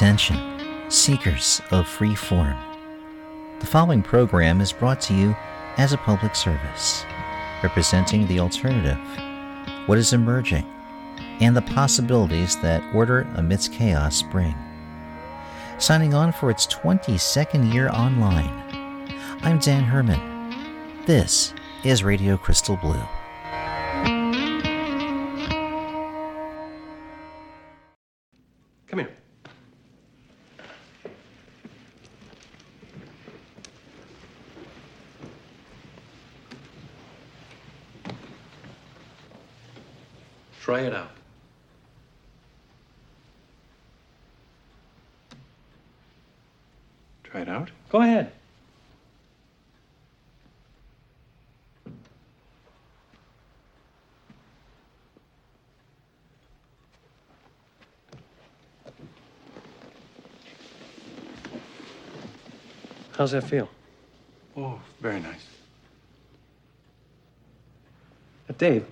Attention, seekers of free form. The following program is brought to you as a public service, representing the alternative, what is emerging, and the possibilities that order amidst chaos bring. Signing on for its 22nd year online, I'm Dan Herman. This is Radio Crystal Blue. How's that feel? Oh, very nice. Uh, Dave,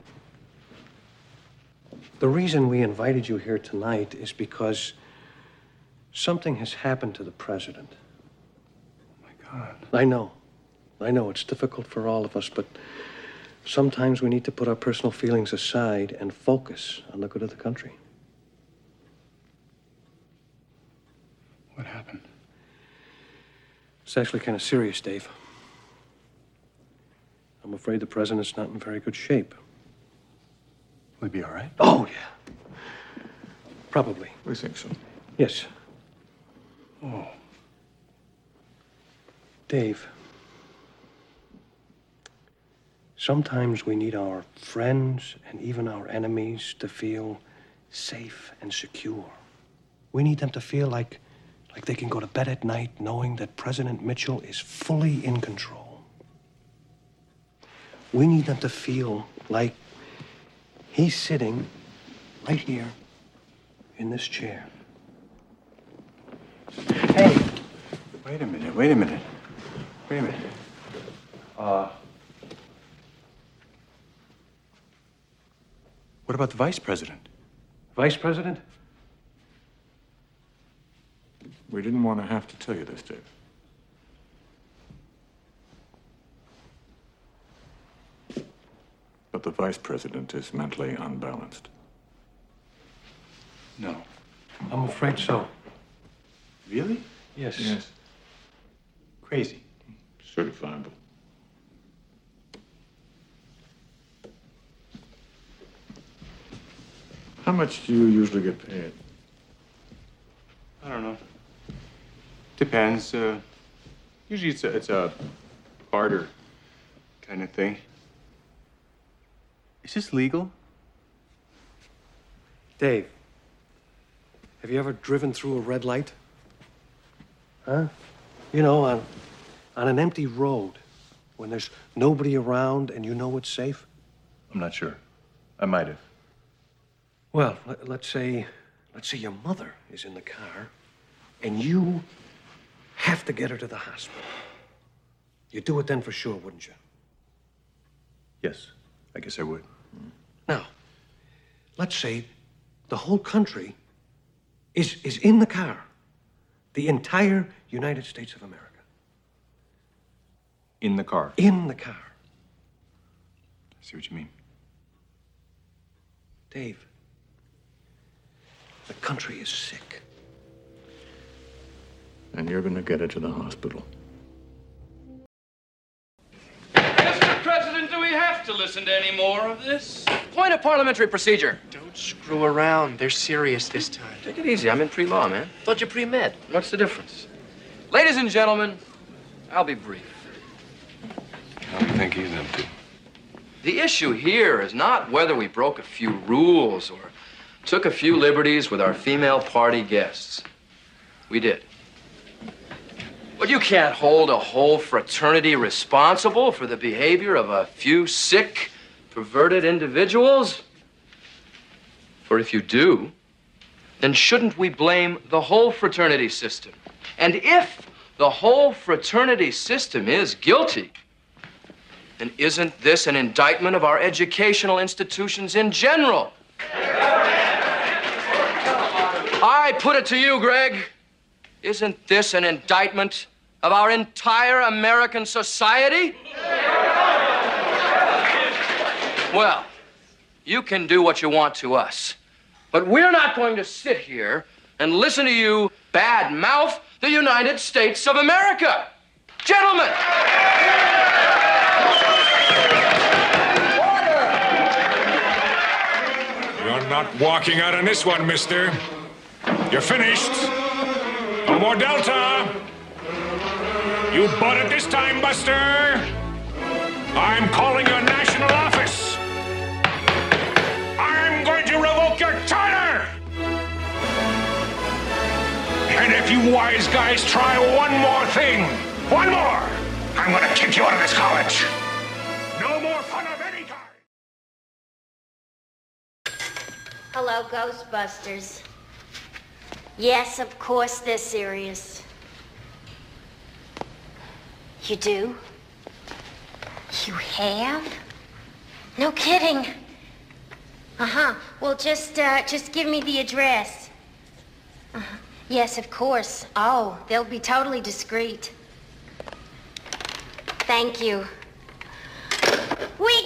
the reason we invited you here tonight is because something has happened to the president. Oh My God. I know. I know it's difficult for all of us, but sometimes we need to put our personal feelings aside and focus on the good of the country. What happened? It's actually kind of serious, Dave. I'm afraid the president's not in very good shape. We'll he be all right? Oh, yeah. Probably. We think so. Yes. Oh. Dave, sometimes we need our friends and even our enemies to feel safe and secure. We need them to feel like, like they can go to bed at night knowing that President Mitchell is fully in control. We need them to feel like he's sitting right here in this chair. Hey, Wait a minute, wait a minute. Wait a minute. Uh. What about the vice president? Vice President? We didn't want to have to tell you this, Dave. But the vice president is mentally unbalanced. No. I'm afraid so. Really? Yes. Yes. Crazy. Certifiable. How much do you usually get paid? I don't know. Depends. Uh, usually it's a, it's a barter kind of thing. Is this legal? Dave, have you ever driven through a red light? Huh? You know, on, on an empty road when there's nobody around and you know it's safe? I'm not sure. I might have. Well, let, let's say, let's say your mother is in the car and you have to get her to the hospital. You'd do it then for sure, wouldn't you? Yes, I guess I would. Now, let's say the whole country is, is in the car. The entire United States of America. In the car. In the car. I see what you mean. Dave, the country is sick. And you're going to get her to the hospital. Mr. President, do we have to listen to any more of this? Point of parliamentary procedure. Don't screw around. They're serious this time. Take it easy. I'm in pre-law, man. Thought you pre-med. What's the difference? Ladies and gentlemen, I'll be brief. I don't think he's empty. The issue here is not whether we broke a few rules or took a few liberties with our female party guests. We did. But you can't hold a whole fraternity responsible for the behavior of a few sick, perverted individuals. For if you do, then shouldn't we blame the whole fraternity system? And if the whole fraternity system is guilty, then isn't this an indictment of our educational institutions in general? I put it to you, Greg. Isn't this an indictment of our entire American society? Well, you can do what you want to us, but we're not going to sit here and listen to you bad mouth the United States of America. Gentlemen! You're not walking out on this one, mister. You're finished. No more Delta. You bought it this time, Buster. I'm calling your national office. I'm going to revoke your charter. And if you wise guys try one more thing, one more, I'm going to kick you out of this college. No more fun of any kind. Hello, Ghostbusters. Yes, of course they're serious. You do? You have? No kidding. Uh-huh. Well, just, uh, just give me the address. Uh-huh. Yes, of course. Oh, they'll be totally discreet. Thank you. We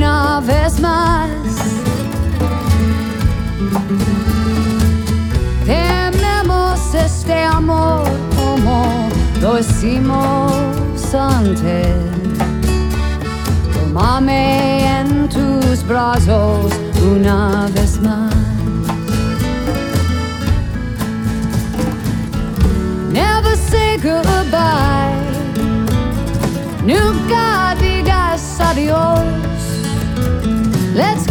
una vez más. Tememos este amor como lo hicimos antes. Tómame en tus brazos una vez más. Never say goodbye. Nunca digas adios.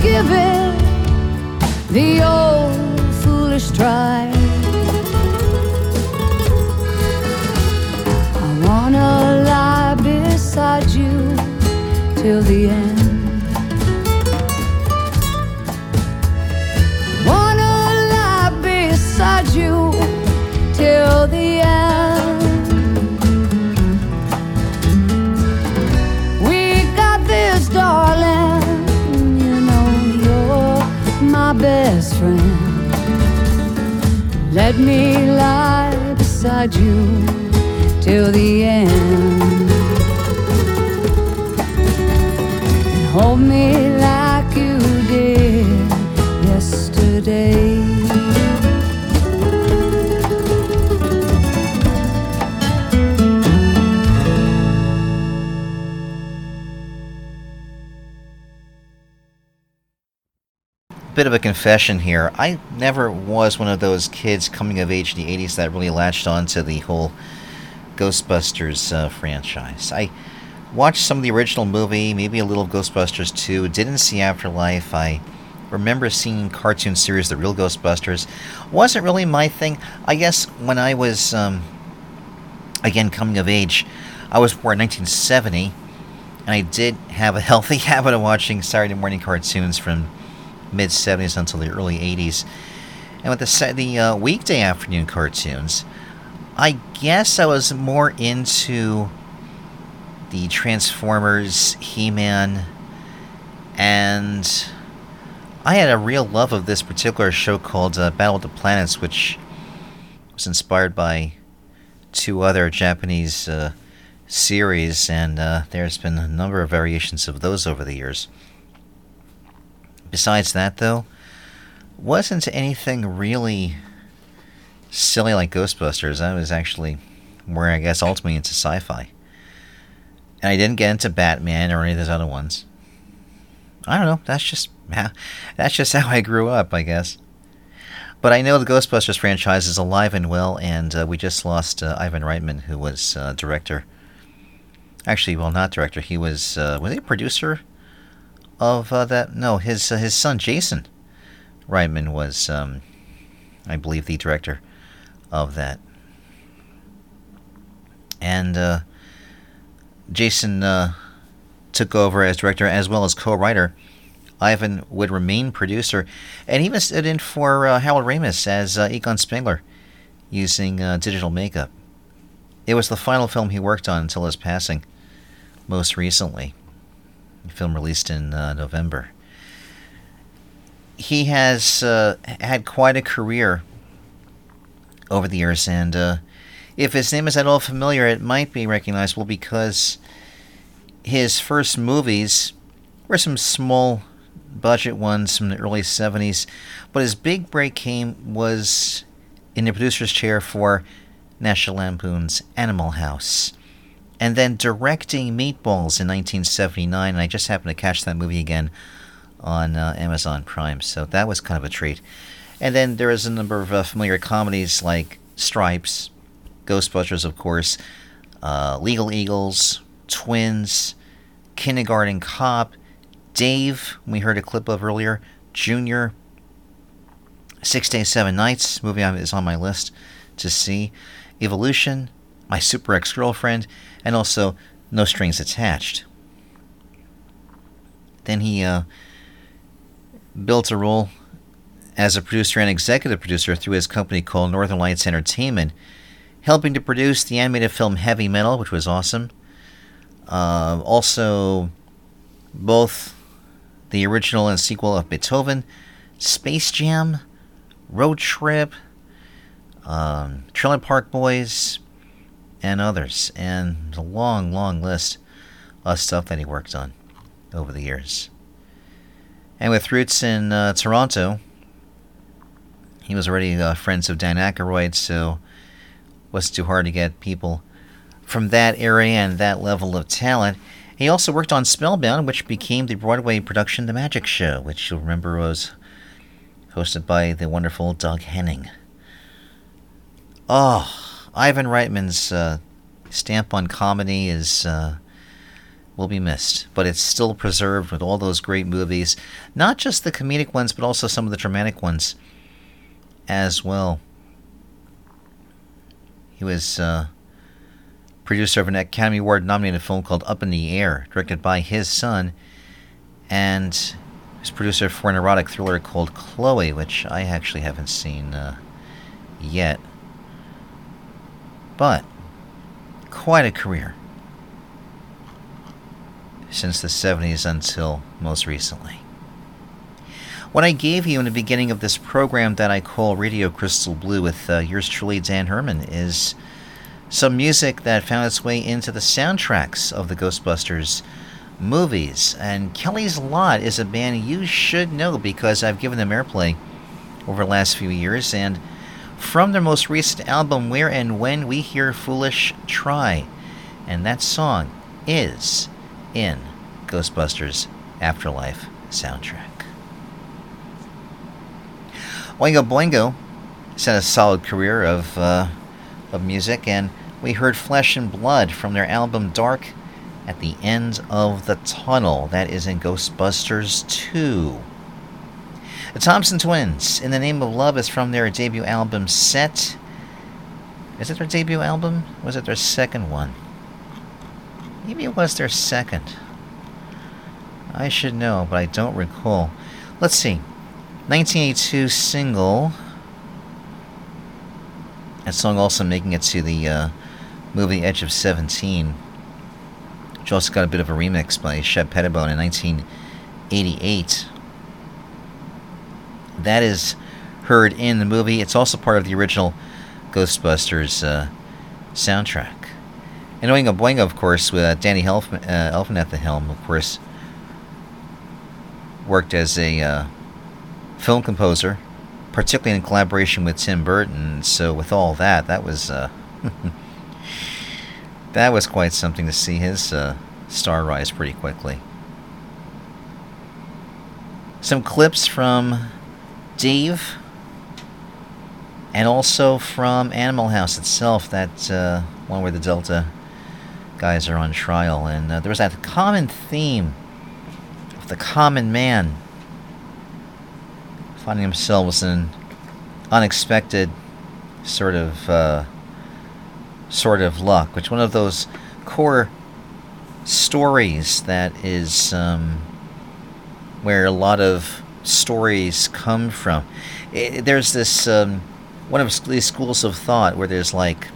Let's give it the old foolish try. I wanna lie beside you till the end. Me lie beside you till the end. And hold me bit of a confession here. I never was one of those kids coming of age in the 80s that really latched on to the whole Ghostbusters uh, franchise. I watched some of the original movie, maybe a little Ghostbusters 2, didn't see Afterlife. I remember seeing cartoon series The Real Ghostbusters. Wasn't really my thing. I guess when I was, um, again, coming of age, I was born in 1970, and I did have a healthy habit of watching Saturday morning cartoons from mid 70s until the early 80s. And with the the uh, weekday afternoon cartoons, I guess I was more into the Transformers, He-Man, and I had a real love of this particular show called uh, Battle of the Planets, which was inspired by two other Japanese uh, series, and uh, there's been a number of variations of those over the years. Besides that, though, wasn't anything really silly like Ghostbusters. I was actually more, I guess, ultimately into sci-fi. And I didn't get into Batman or any of those other ones. I don't know. That's just how, that's just how I grew up, I guess. But I know the Ghostbusters franchise is alive and well, and uh, we just lost uh, Ivan Reitman, who was uh, director. Actually, well, not director. He was uh, was he a producer of uh, that? No, his uh, his son Jason Reitman was, um, I believe, the director of that. And uh, Jason uh, took over as director as well as co-writer. Ivan would remain producer, and even stood in for uh, Harold Ramis as uh, Egon Spengler, using uh, digital makeup. It was the final film he worked on until his passing most recently. Film released in uh, November. He has uh, had quite a career over the years, and uh, if his name is at all familiar, it might be recognizable because his first movies were some small budget ones from the early 70s, but his big break came was in the producer's chair for National Lampoon's Animal House. And then directing Meatballs in 1979, and I just happened to catch that movie again on uh, Amazon Prime, so that was kind of a treat. And then there is a number of uh, familiar comedies like Stripes, Ghostbusters, of course, uh, Legal Eagles, Twins, Kindergarten Cop, Dave, we heard a clip of earlier, Junior, Six Days, Seven Nights, movie is on my list to see, Evolution, My Super Ex Girlfriend, and also No Strings Attached. Then he uh, built a role as a producer and executive producer through his company called Northern Lights Entertainment, helping to produce the animated film Heavy Metal, which was awesome. Uh, also, both the original and sequel of Beethoven, Space Jam, Road Trip, um, Trailer Park Boys, and others. And a long, long list of stuff that he worked on over the years. And with roots in uh, Toronto, he was already uh, friends of Dan Aykroyd, so it wasn't too hard to get people from that area and that level of talent. He also worked on Spellbound, which became the Broadway production The Magic Show, which you'll remember was hosted by the wonderful Doug Henning. Oh, Ivan Reitman's uh, stamp on comedy is uh, will be missed, but it's still preserved with all those great movies, not just the comedic ones, but also some of the dramatic ones as well. He was uh, producer of an Academy Award nominated film called Up in the Air, directed by his son, and was producer for an erotic thriller called Chloe, which I actually haven't seen uh, yet. But quite a career since the 70s until most recently. What I gave you in the beginning of this program that I call Radio Crystal Blue with uh, yours truly, Dan Herman, is some music that found its way into the soundtracks of the Ghostbusters movies. And Kelly's Lot is a band you should know because I've given them airplay over the last few years. And from their most recent album, Where and When, we hear Foolish Try. And that song is in Ghostbusters Afterlife soundtrack. Oingo Boingo had a solid career of, uh, of music, and we heard Flesh and Blood from their album Dark at the End of the Tunnel. That is in Ghostbusters 2. The Thompson Twins, In the Name of Love, is from their debut album Set. Is it their debut album? Was it their second one? Maybe it was their second. I should know, but I don't recall. Let's see. 1982 single. That song also making it to the uh, movie Edge of 17, which also got a bit of a remix by Shep Pettibone in 1988. That is heard in the movie. It's also part of the original Ghostbusters uh, soundtrack. And Oingo Boingo, of course, with uh, Danny Elfman, uh, at the helm, of course, worked as a uh, film composer, particularly in collaboration with Tim Burton. So with all that, that was uh, that was quite something to see his star rise pretty quickly. Some clips from Dave, and also from Animal House itself. That uh, one where the Delta guys are on trial, and uh, there was that common theme of the common man finding themselves in unexpected sort of uh, sort of luck, which one of those core stories that is um, where a lot of stories come from. It, there's this um, one of these schools of thought where there's like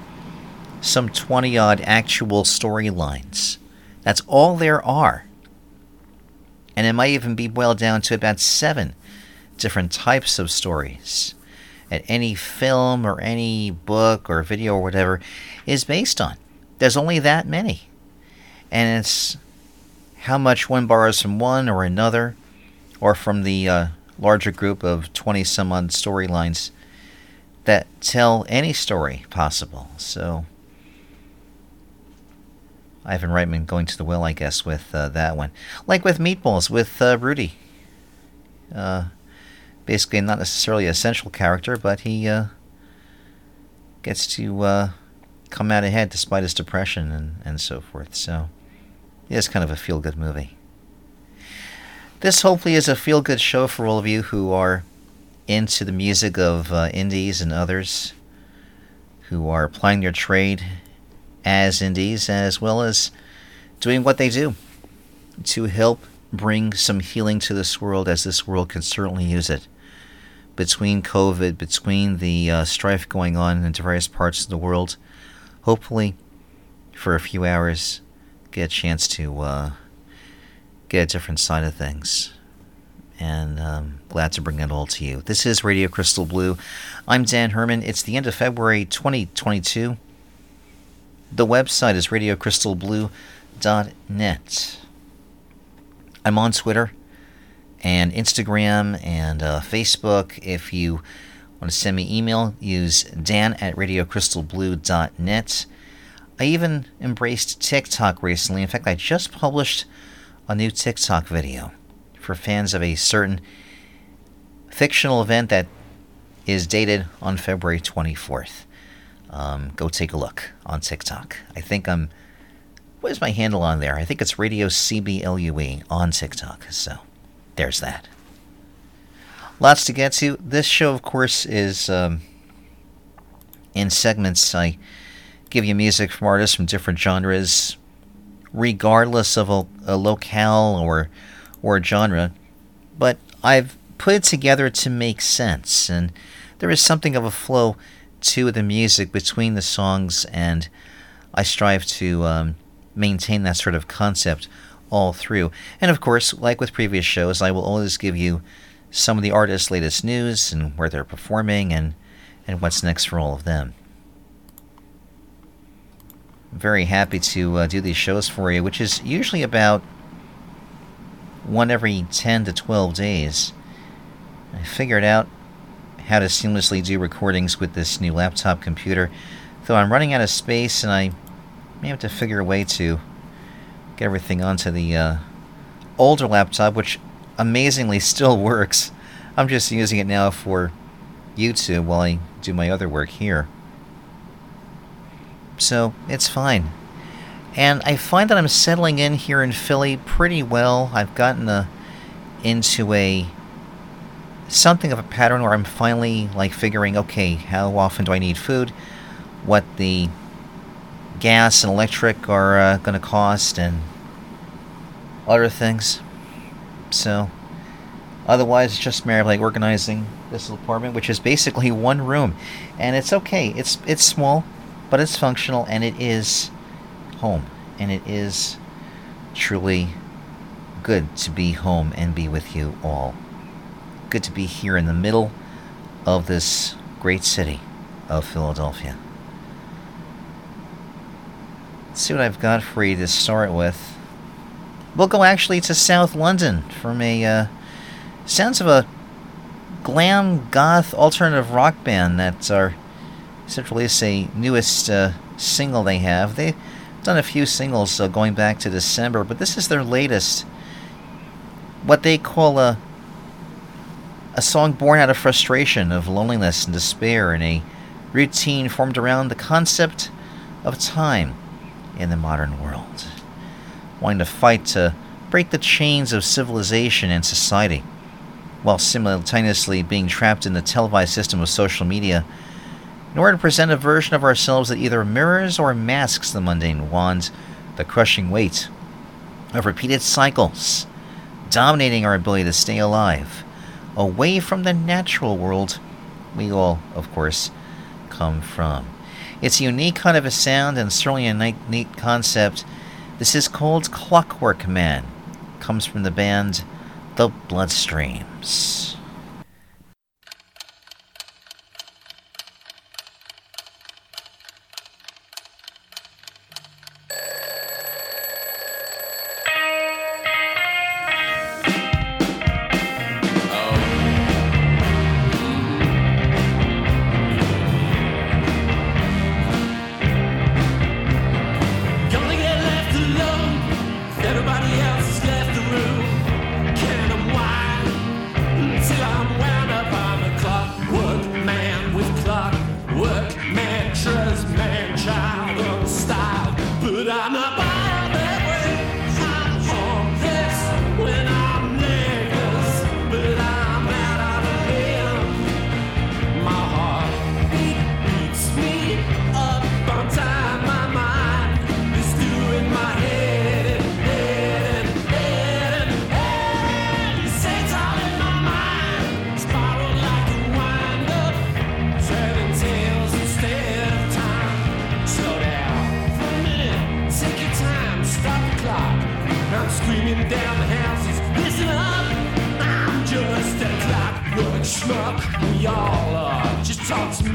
some 20 odd actual storylines That's all there are. And it might even be boiled down to about seven different types of stories that any film or any book or video or whatever is based on. There's only that many. And it's how much one borrows from one or another, or from the uh, larger group of 20 some odd storylines that tell any story possible. So, Ivan Reitman going to the well, I guess, with uh, that one. Like with Meatballs, with uh, Rudy. Uh, basically, not necessarily a central character, but he uh, gets to uh, come out ahead despite his depression and, and so forth. So, it is kind of a feel good movie. This hopefully is a feel good show for all of you who are into the music of uh, indies and others who are applying their trade as indies as well as doing what they do to help bring some healing to this world as this world can certainly use it. Between COVID, between the uh, strife going on in various parts of the world, hopefully for a few hours get a chance to uh, get a different side of things. And um, glad to bring it all to you. This is Radio Crystal Blue. I'm Dan Herman. It's the end of February 2022. The website is radiocrystalblue.net. I'm on Twitter and Instagram and uh, Facebook. If you want to send me email, use dan at radiocrystalblue.net. I even embraced TikTok recently. In fact, I just published a new TikTok video for fans of a certain fictional event that is dated on February 24th. Um, go take a look on TikTok. I think I'm. What is my handle on there? I think it's Radio CBLUE on TikTok. So there's that. Lots to get to. This show, of course, is um, in segments. I give you music from artists from different genres, regardless of a, a locale or or genre. But I've put it together to make sense, and there is something of a flow to the music between the songs, and I strive to um, maintain that sort of concept all through. And of course, like with previous shows, I will always give you some of the artists' latest news and where they're performing and, and what's next for all of them. Very happy to uh, do these shows for you, which is usually about one every 10 to 12 days. I figured out how to seamlessly do recordings with this new laptop computer, though I'm running out of space and I may have to figure a way to get everything onto the uh, older laptop, which amazingly still works. I'm just using it now for YouTube while I do my other work here. So it's fine. And I find that I'm settling in here in Philly pretty well. I've gotten a, into a something of a pattern where I'm finally like figuring, okay, how often do I need food? What the gas and electric are uh, going to cost, and other things. So, otherwise, it's just merely like organizing this apartment, which is basically one room, and it's okay. It's it's small, but it's functional, and it is home, and it is truly good to be home and be with you all. Good to be here in the middle of this great city of Philadelphia. Let's see what I've got for you to start with. We'll go actually to South London from a uh, sounds of a glam goth alternative rock band that's our essentially a newest uh, single they have. They've done a few singles uh, going back to December, but this is their latest. What they call a a song born out of frustration, of loneliness and despair, in a routine formed around the concept of time in the modern world wanting to fight to break the chains of civilization and society, while simultaneously being trapped in the televised system of social media, in order to present a version of ourselves that either mirrors or masks the mundane ones, the crushing weight of repeated cycles, dominating our ability to stay alive. Away from the natural world, we all, of course, come from. It's a unique kind of a sound and certainly a neat concept. This is called Clockwork Man. Comes from the band The Bloodstreams.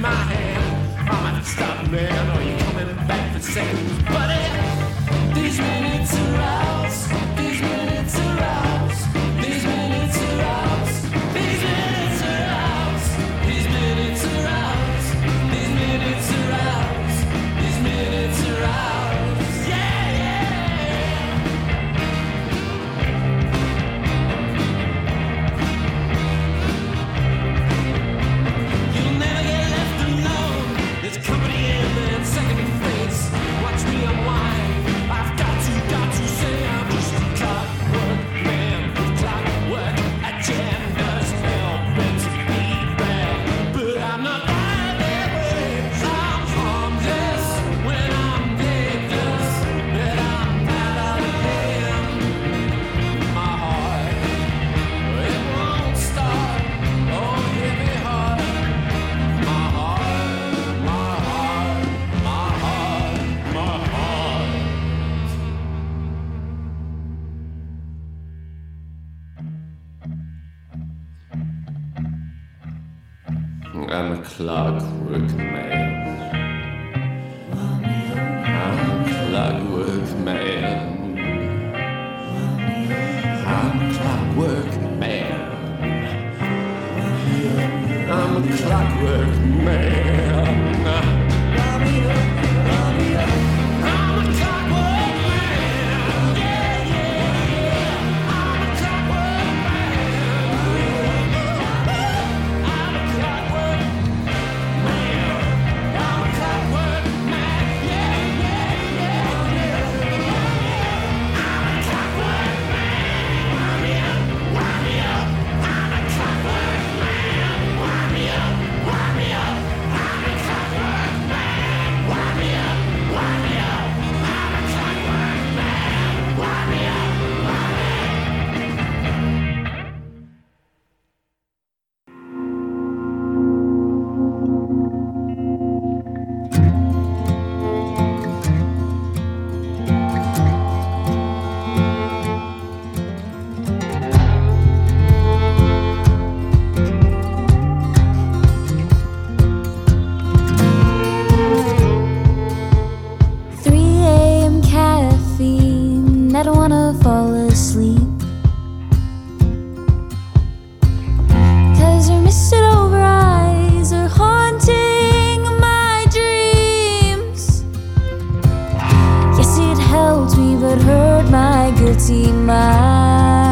my hand. I might stop, man. Are you coming back for seconds, buddy? These minutes are out. Love. but hurt my guilty mind.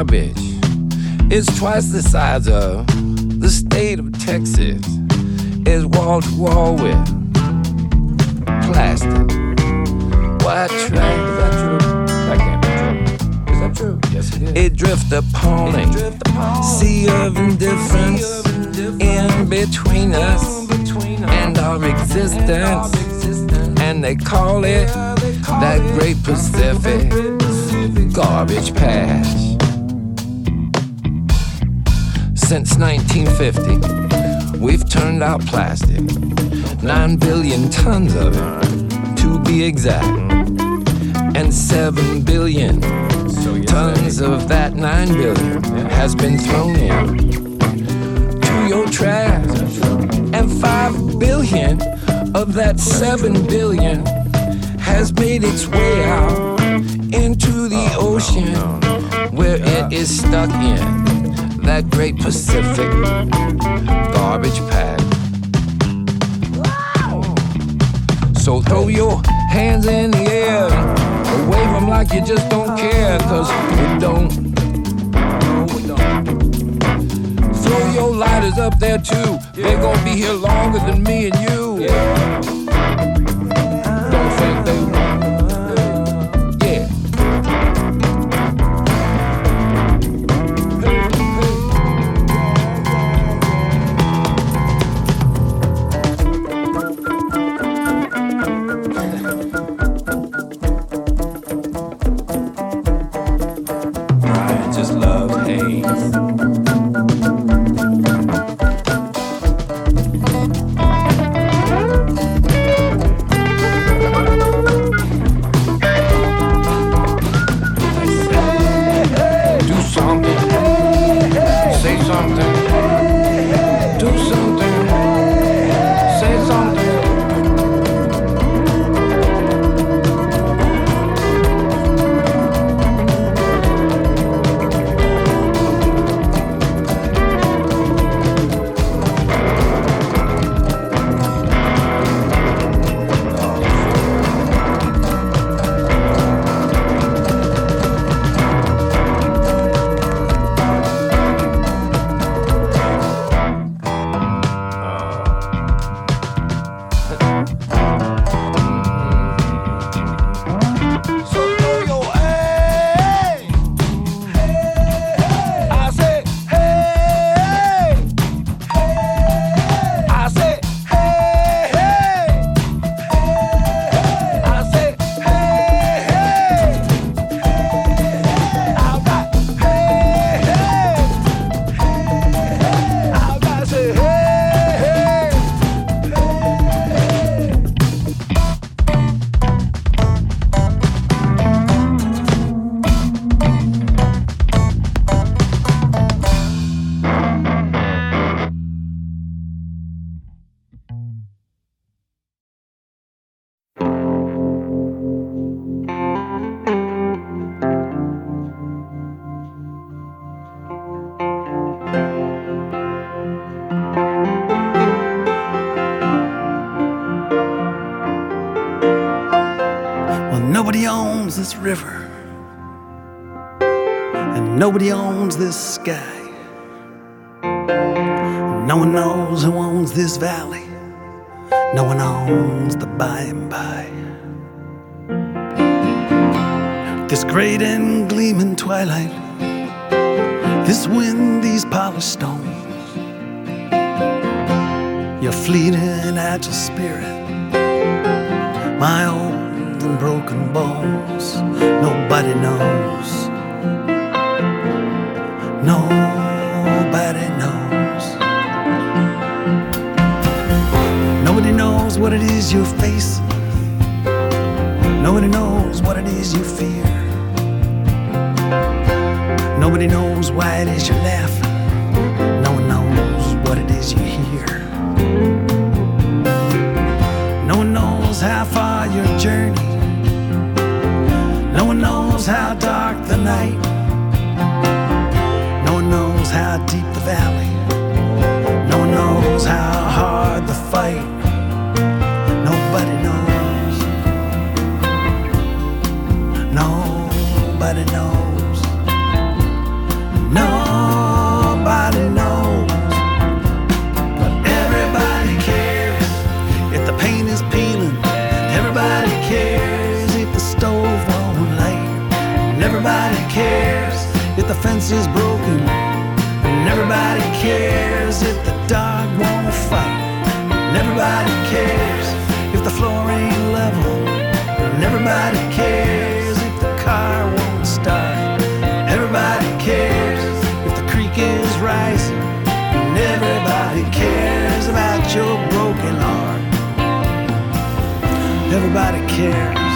Garbage. It's twice the size of the state of Texas. It's wall to wall with plastic. White trash. Is that true? That can't be true. Is that true? Yes, it is. It drifts drift appalling. Sea of indifference in between us and our existence. And they call it that great Pacific garbage patch. Since 1950, we've turned out plastic. Nine billion tons of it, to be exact. And seven billion tons of that nine billion has been thrown in to your trash. And five billion of that seven billion has made its way out into the oh, ocean where it is stuck in that great Pacific garbage patch. So throw your hands in the air and wave them like you just don't care, cause we don't. We don't. Throw your lighters up there too. They're gonna be here longer than me and you. Don't think they this ain't level. And everybody cares if the car won't start. Everybody cares if the creek is rising. And everybody cares about your broken heart. Everybody cares.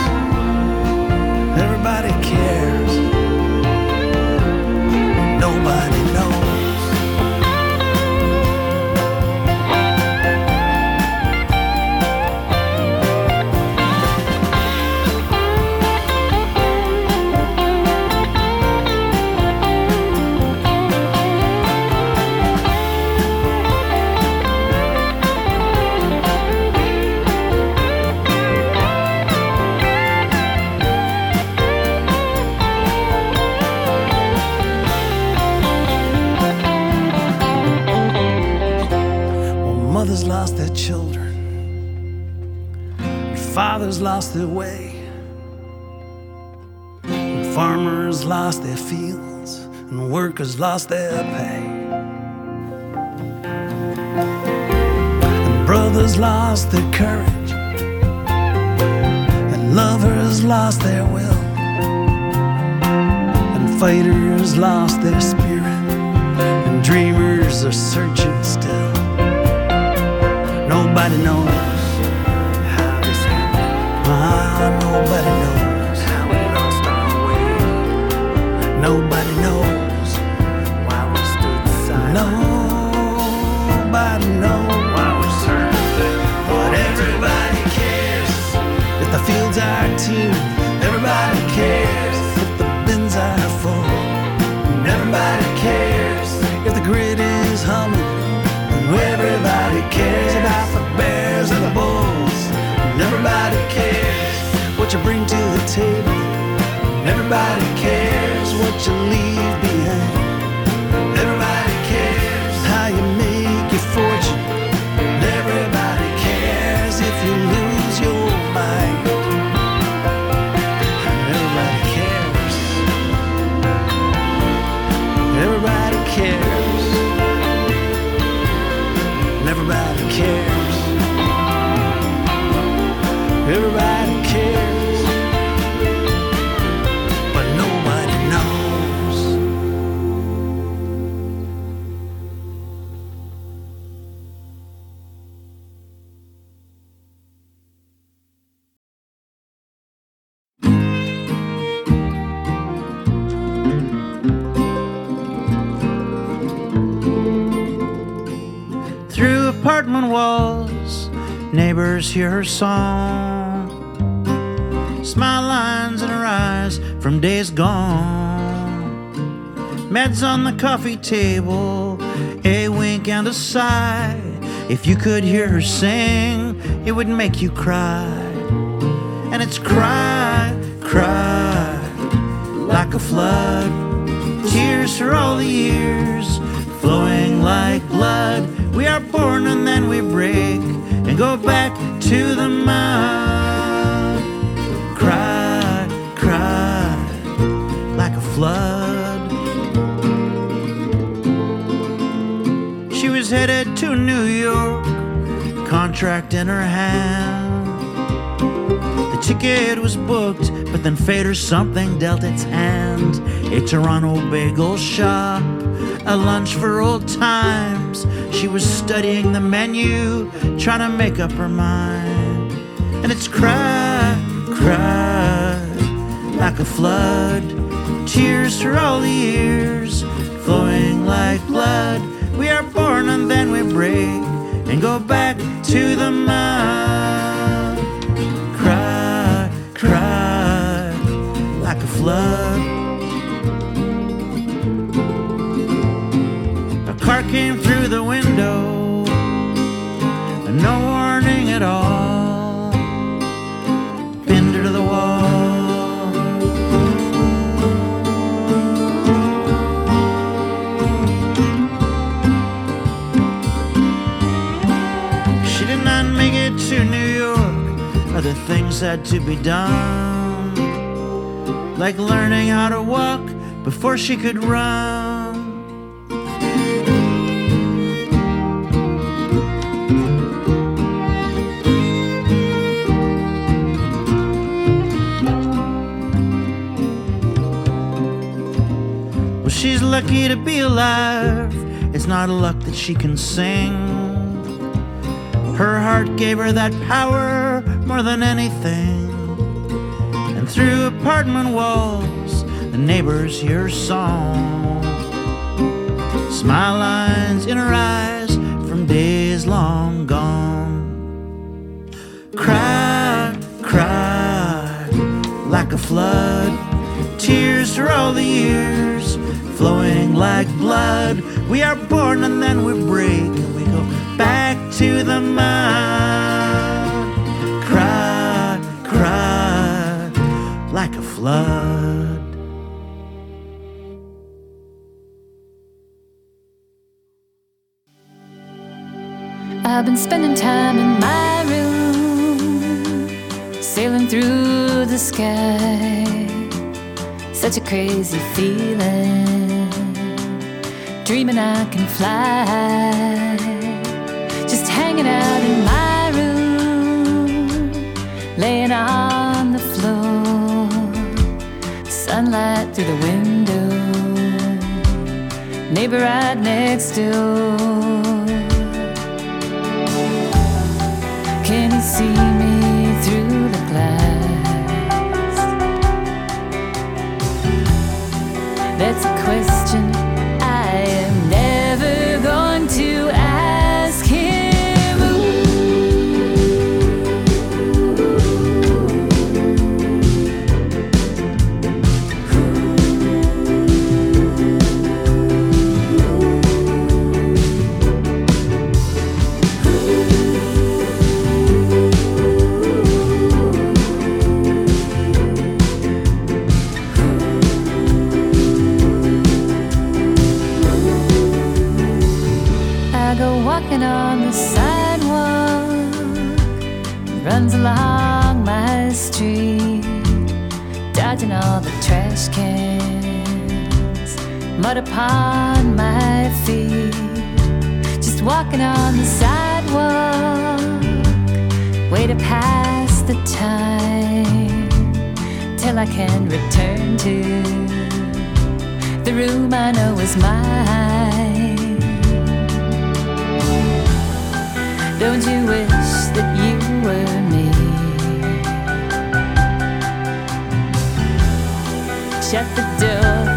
Everybody cares. And fathers lost their way, and farmers lost their fields, and workers lost their pay. And brothers lost their courage, and lovers lost their will, and fighters lost their spirit, and dreamers are searching still. Nobody knows. Ah, nobody knows how lost our way. Nobody knows you bring to the table. Everybody cares what you leave behind. Her song. Smile lines in her eyes from days gone. Meds on the coffee table, a wink and a sigh. If you could hear her sing, it would make you cry. And it's cry, cry, like a flood. Tears for all the years, flowing like blood. We are born and then we break and go back to the mud. Cry, cry, like a flood. She was headed to New York, contract in her hand. The ticket was booked, but then fate or something dealt its hand. A Toronto bagel shop, a lunch for old times. She was studying the menu, trying to make up her mind. And it's cry, cry, like a flood. Tears for all the years, flowing like blood. We are born and then we break and go back to the mud. Cry, cry, like a flood. Had to be done. Like learning how to walk before she could run. Well, she's lucky to be alive. It's not a luck that she can sing. Her heart gave her that power more than anything. And through apartment walls, the neighbors hear song. Smile lines in her eyes from days long gone. Cry, cry, like a flood. Tears for all the years flowing like blood. We are born and then we break and we go back to the mud. Flood. I've been spending time in my room, sailing through the sky. Such a crazy feeling, dreaming I can fly. Just hanging out in my room, laying on sunlight through the window, neighbor right next door. Can you see walking on the sidewalk, runs along my street, dodging all the trash cans, mud upon my feet. Just walking on the sidewalk, way to pass the time till I can return to the room I know is mine. Don't you wish that you were me? Shut the door,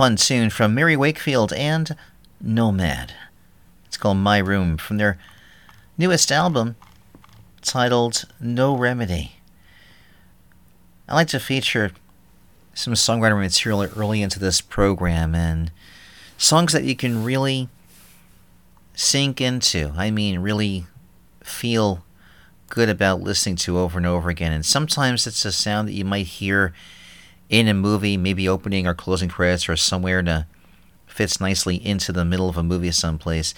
fun tune from Mare Wakefield and Nomad. It's called My Room from their newest album titled No Remedy. I like to feature some songwriter material early into this program and songs that you can really sink into. I mean, really feel good about listening to over and over again. And sometimes it's a sound that you might hear in a movie, maybe opening or closing credits or somewhere that fits nicely into the middle of a movie someplace.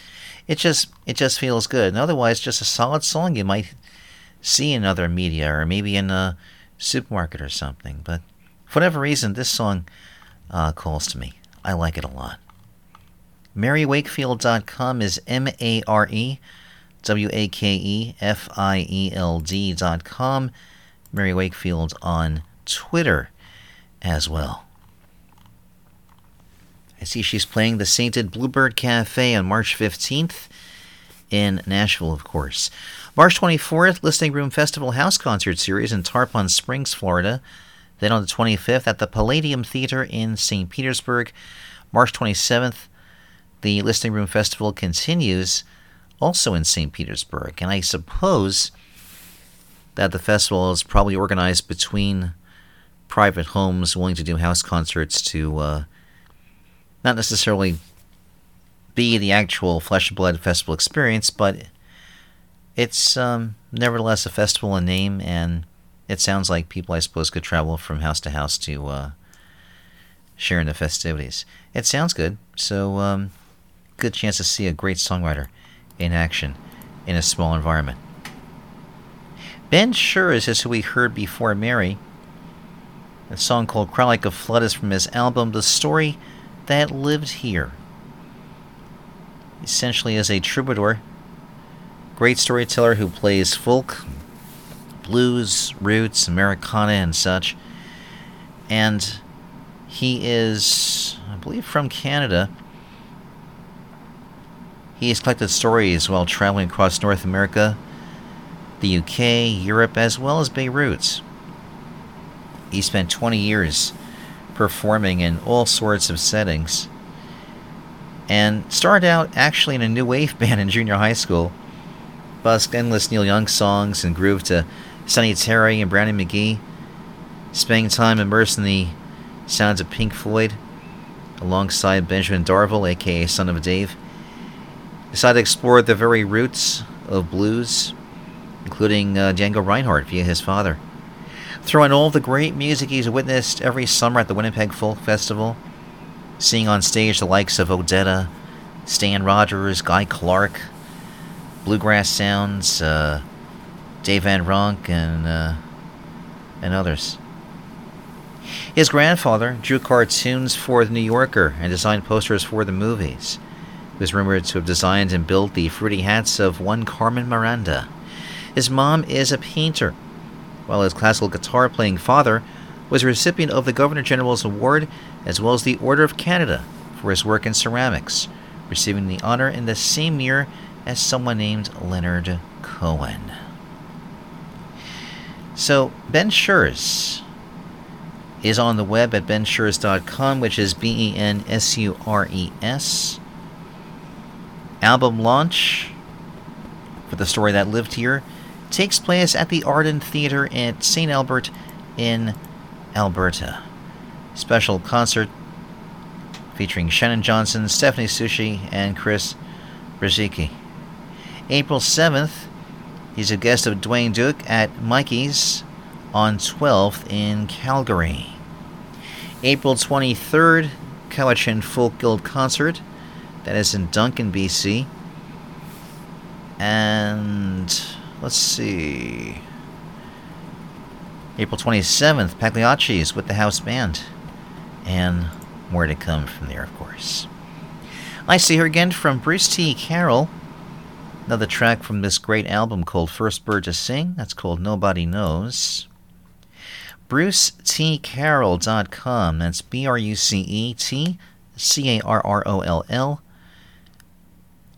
It just it just feels good. And otherwise, just a solid song you might see in other media or maybe in a supermarket or something. But for whatever reason, this song uh, calls to me. I like it a lot. MareWakefield.com is M A R E W A K E F I E L D.com. Mare Wakefield on Twitter as well. I see she's playing the Sainted Bluebird Cafe on March 15th in Nashville, of course. March 24th, Listening Room Festival House Concert Series in Tarpon Springs, Florida. Then on the 25th at the Palladium Theater in St. Petersburg. March 27th, the Listening Room Festival continues also in St. Petersburg. And I suppose that the festival is probably organized between private homes willing to do house concerts to uh, not necessarily be the actual flesh and blood festival experience, but it's um, nevertheless a festival in name, and it sounds like people, I suppose, could travel from house to house to uh, share in the festivities. It sounds good, so um, good chance to see a great songwriter in action in a small environment. Ben Sures is who we heard before Mary. A song called Cry Like a Flood is from his album The Story That Lived Here. Essentially, as a troubadour, great storyteller who plays folk, blues, roots, Americana, and such. And he is, I believe, from Canada. He has collected stories while traveling across North America, the UK, Europe, as well as Beirut. He spent 20 years performing in all sorts of settings and started out actually in a new wave band in junior high school. Busked endless Neil Young songs and grooved to Sonny Terry and Brownie McGhee, spending time immersed in the sounds of Pink Floyd alongside Benjamin Darvill, aka Son of Dave. Decided to explore the very roots of blues, including uh, Django Reinhardt via his father. Throw in all the great music he's witnessed every summer at the Winnipeg Folk Festival, seeing on stage the likes of Odetta, Stan Rogers, Guy Clark, Bluegrass Sounds, uh, Dave Van Ronk, and uh, and others. His grandfather drew cartoons for The New Yorker and designed posters for the movies. He was rumored to have designed and built the fruity hats of one Carmen Miranda. His mom is a painter, while his classical guitar playing father was a recipient of the Governor General's Award as well as the Order of Canada for his work in ceramics, receiving the honor in the same year as someone named Leonard Cohen. So, Ben Sures is on the web at bensures.com, which is B E N S U R E S. Album launch for the story that lived here takes place at the Arden Theatre at St. Albert in Alberta. Special concert featuring Shannon Johnson, Stephanie Sushi, and Chris Brzezicki. April 7th, he's a guest of Dwayne Duke at Mikey's on 12th in Calgary. April 23rd, Cowichan Folk Guild concert. That is in Duncan, BC. And let's see. April 27th, Pagliacci's with the house band. And more to come from there, of course. I see her again from Bruce T. Carroll. Another track from this great album called First Bird to Sing. That's called Nobody Knows. BruceTCarroll.com. That's B R U C E T C A R R O L L.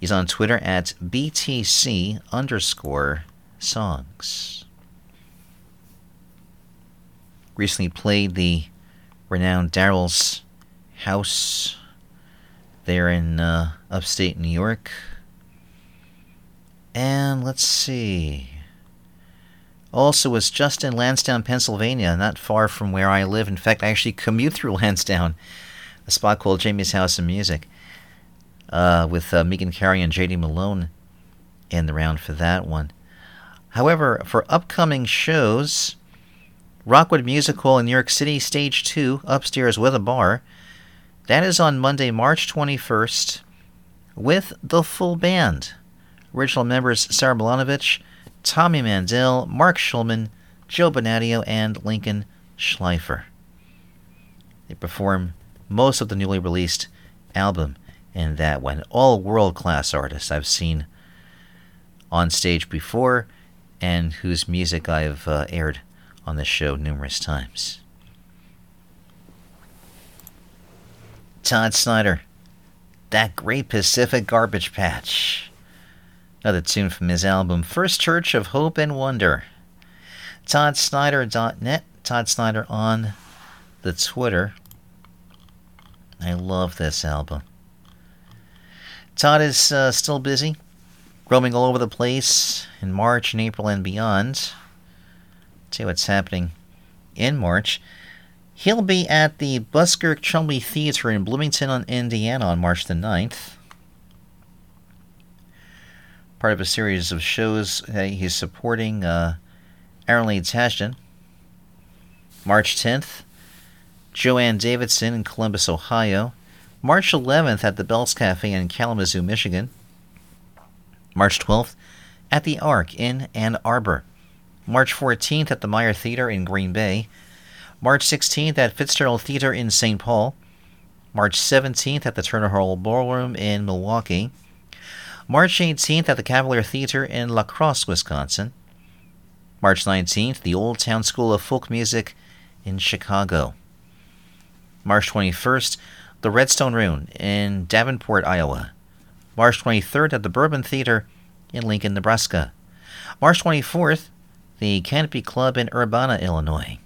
He's on Twitter at BTC underscore songs. Recently played the renowned Daryl's house there in uh, upstate New York. And let's see. Also was just in Lansdowne, Pennsylvania, not far from where I live. In fact, I actually commute through Lansdowne, a spot called Jamie's House of Music, uh, with uh, Megan Carey and J.D. Malone in the round for that one. However, for upcoming shows, Rockwood Musical in New York City, Stage 2, upstairs with a bar. That is on Monday, March 21st, with the full band. Original members Sarah Milanovich, Tommy Mandel, Mark Schulman, Joe Bonadio, and Lincoln Schleifer. They perform most of the newly released album in that one. All world class artists I've seen on stage before and whose music I've uh, aired on this show numerous times. Todd Snider, That Great Pacific Garbage Patch. Another tune from his album First Church of Hope and Wonder. ToddSnider.net, Todd Snider on the Twitter. I love this album. Todd is uh, still busy, roaming all over the place in March and April and beyond. See what's happening in March. He'll be at the Buskirk-Chumley Theater in Bloomington, Indiana on March the 9th. Part of a series of shows he's supporting uh, Aaron Lee Tasjan. March 10th, Joanne Davidson in Columbus, Ohio. March 11th at the Bell's Cafe in Kalamazoo, Michigan. March 12th at the Ark in Ann Arbor. March 14th at the Meyer Theater in Green Bay. March 16th at Fitzgerald Theater in St. Paul. March 17th at the Turner Hall Ballroom in Milwaukee. March 18th at the Cavalier Theater in La Crosse, Wisconsin. March 19th, the Old Town School of Folk Music in Chicago. March 21st, the Redstone Room in Davenport, Iowa. March 23rd at the Bourbon Theater in Lincoln, Nebraska. March 24th, the Canopy Club in Urbana, Illinois.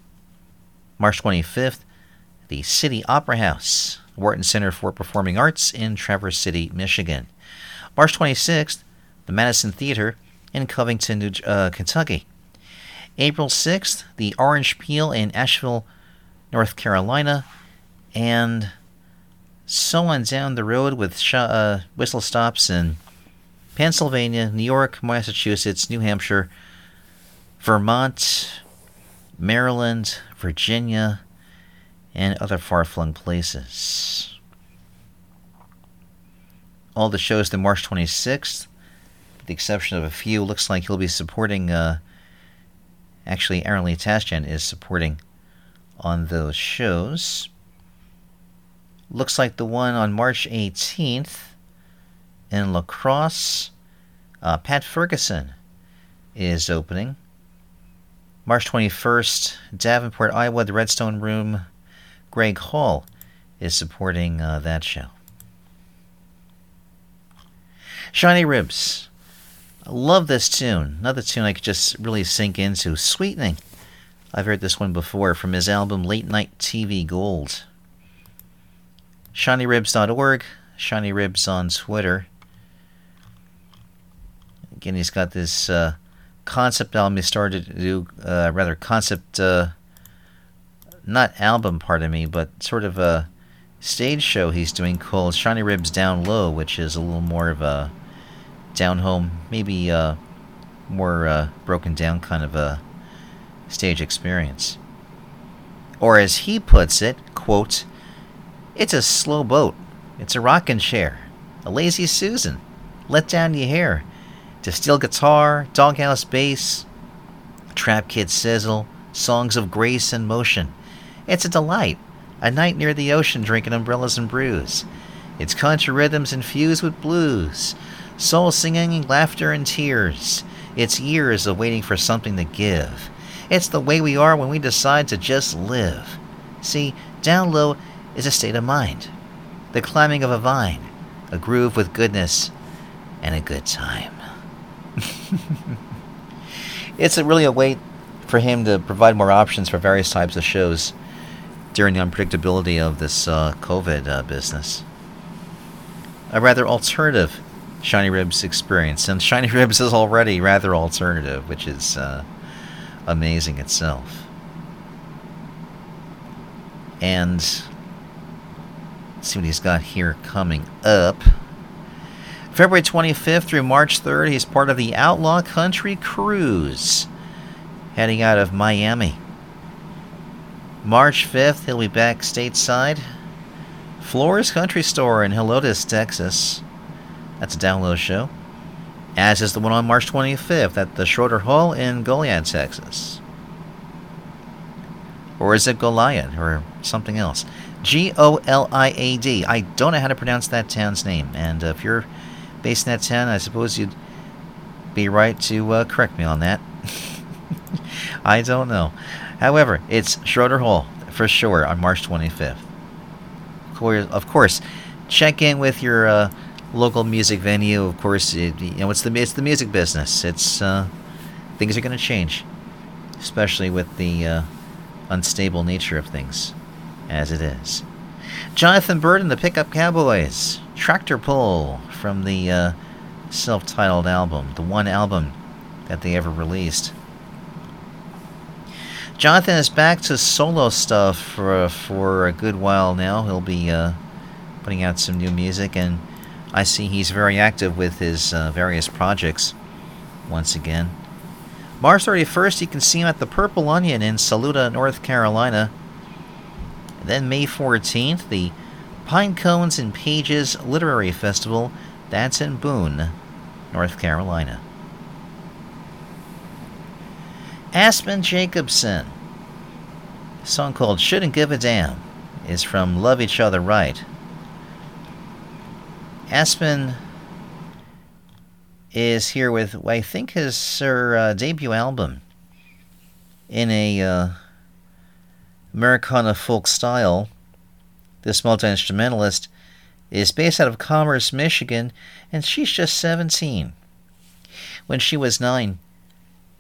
March 25th, the City Opera House, Wharton Center for Performing Arts in Traverse City, Michigan. March 26th, the Madison Theater in Covington, New, uh, Kentucky. April 6th, the Orange Peel in Asheville, North Carolina. And so on down the road with sh- uh, whistle stops in Pennsylvania, New York, Massachusetts, New Hampshire, Vermont, Maryland, Virginia, and other far flung places all the shows to March 26th, with the exception of a few. Looks like he'll be supporting, uh, actually, Aaron Lee Tasjan is supporting on those shows. Looks like the one on March 18th in La Crosse, uh, Pat Ferguson is opening. March 21st, Davenport, Iowa, the Redstone Room, Greg Hall is supporting uh, that show. Shiny Ribs. I love this tune. Another tune I could just really sink into. Sweetening. I've heard this one before from his album Late Night TV Gold. ShinyRibs.org. ShinyRibs on Twitter. Again, he's got this uh, concept album he started to do, uh, rather, concept, uh, not album, pardon me, but sort of a stage show he's doing called Shiny Ribs Down Low, which is a little more of a down home, maybe uh, more uh, broken down kind of a stage experience. Or as he puts it, quote, it's a slow boat. It's a rocking chair. A lazy Susan. Let down your hair. To guitar, doghouse bass, trap kid sizzle, songs of grace and motion. It's a delight. A night near the ocean drinking umbrellas and brews. It's country rhythms infused with blues soul singing, laughter, and tears. It's years of waiting for something to give. It's the way we are when we decide to just live. See, down low is a state of mind, the climbing of a vine, a groove with goodness, and a good time. it's a really a way for him to provide more options for various types of shows during the unpredictability of this uh, COVID uh, business. A rather alternative Shiny Ribs experience. And Shiny Ribs is already rather alternative, which is uh, amazing itself. And let's see what he's got here coming up. February 25th through March 3rd, he's part of the Outlaw Country Cruise, heading out of Miami. March 5th, he'll be back stateside. Floore's Country Store in Helotes, Texas. That's a download show. As is the one on March 25th at the Schroeder Hall in Goliad, Texas. Or is it Goliad or something else? G O L I A D. I don't know how to pronounce that town's name. And uh, if you're based in that town, I suppose you'd be right to uh, correct me on that. I don't know. However, it's Schroeder Hall for sure on March 25th. Of course, check in with your uh, local music venue. Of course, it, you know it's the it's the music business. It's uh, things are going to change, especially with the uh, unstable nature of things, as it is. Jonathan Byrd and the Pickup Cowboys, Tractor Pull from the uh, self-titled album, the one album that they ever released. Jonathan is back to solo stuff for for a good while now. He'll be uh, putting out some new music, and I see he's very active with his uh, various projects. Once again, March 31st, you can see him at the Purple Onion in Saluda, North Carolina. Then May 14th, the Pine Cones and Pages Literary Festival. That's in Boone, North Carolina. Aspen Jacobsen. A song called Shouldn't Give a Damn is from Love Each Other Right. Aspen is here with, I think, his her uh, debut album in a uh, Americana folk style. This multi instrumentalist is based out of Commerce, Michigan, and she's just 17. When she was nine,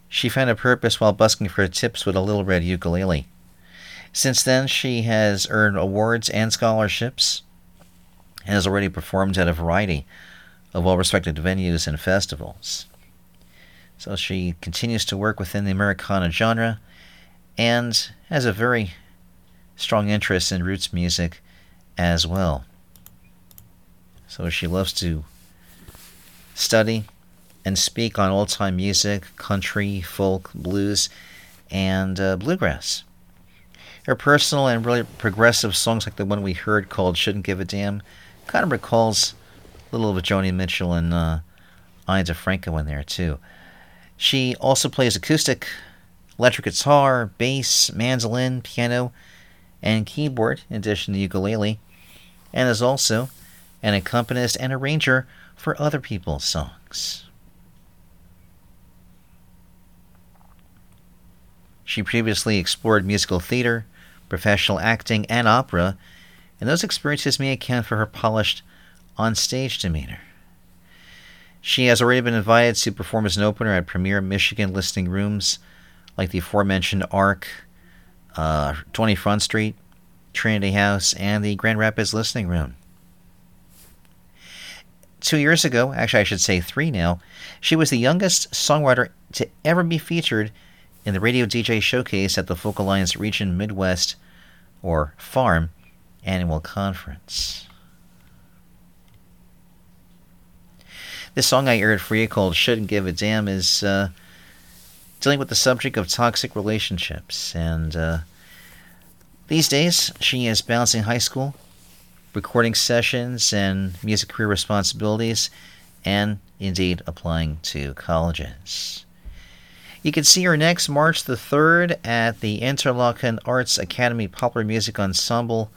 she found a purpose while busking for tips with a little red ukulele. Since then, she has earned awards and scholarships and has already performed at a variety of well respected venues and festivals. So she continues to work within the Americana genre and has a very strong interest in roots music as well. So she loves to study and speak on old time music, country, folk, blues, and uh, bluegrass. Her personal and really progressive songs, like the one we heard called Shouldn't Give a Damn, kind of recalls a little of Joni Mitchell and uh, Ani DiFranco in there, too. She also plays acoustic, electric guitar, bass, mandolin, piano, and keyboard, in addition to ukulele, and is also an accompanist and arranger for other people's songs. She previously explored musical theater, professional acting, and opera, and those experiences may account for her polished on-stage demeanor. She has already been invited to perform as an opener at premier Michigan listening rooms like the aforementioned Ark, uh, 20 Front Street, Trinity House, and the Grand Rapids Listening Room. Two years ago, actually, I should say three now, she was the youngest songwriter to ever be featured in the Radio DJ Showcase at the Folk Alliance Region Midwest, or FARM, annual conference. This song I aired for you called Shouldn't Give a Damn is uh, dealing with the subject of toxic relationships. And uh, these days, she is balancing high school, recording sessions, and music career responsibilities, and indeed applying to colleges. You can see her next March the 3rd at the Interlochen Arts Academy Popular Music Ensemble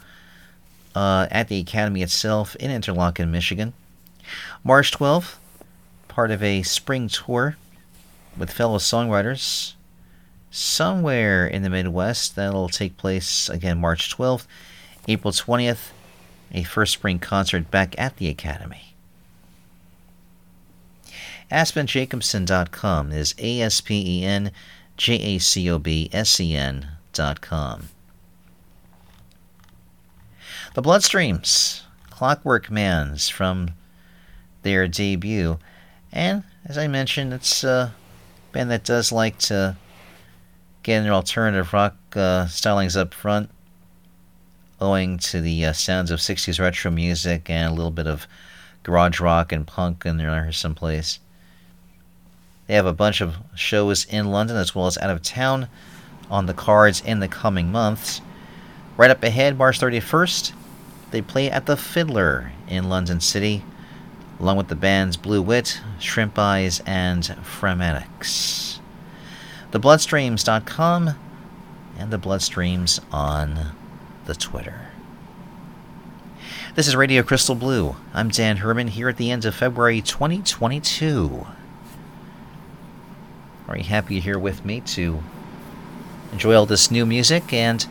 uh, at the Academy itself in Interlochen, Michigan. March 12th, part of a spring tour with fellow songwriters somewhere in the Midwest. That'll take place again March 12th. April 20th, a first spring concert back at the Academy. AspenJacobsen.com is A S P E N J A C O B S E N.com. The Bloodstreams, Clockwork Mans from their debut. And as I mentioned, it's a band that does like to getting their alternative rock uh, stylings up front, owing to the uh, sounds of 60s retro music and a little bit of garage rock and punk in there someplace. They have a bunch of shows in London as well as out of town on the cards in the coming months. Right up ahead, March 31st, they play at the Fiddler in London City, along with the bands Blue Wit, Shrimp Eyes, and Frematics. TheBloodstreams.com and the Bloodstreams on the Twitter. This is Radio Crystal Blue. I'm Dan Herman here at the end of February 2022. Very happy you're here with me to enjoy all this new music and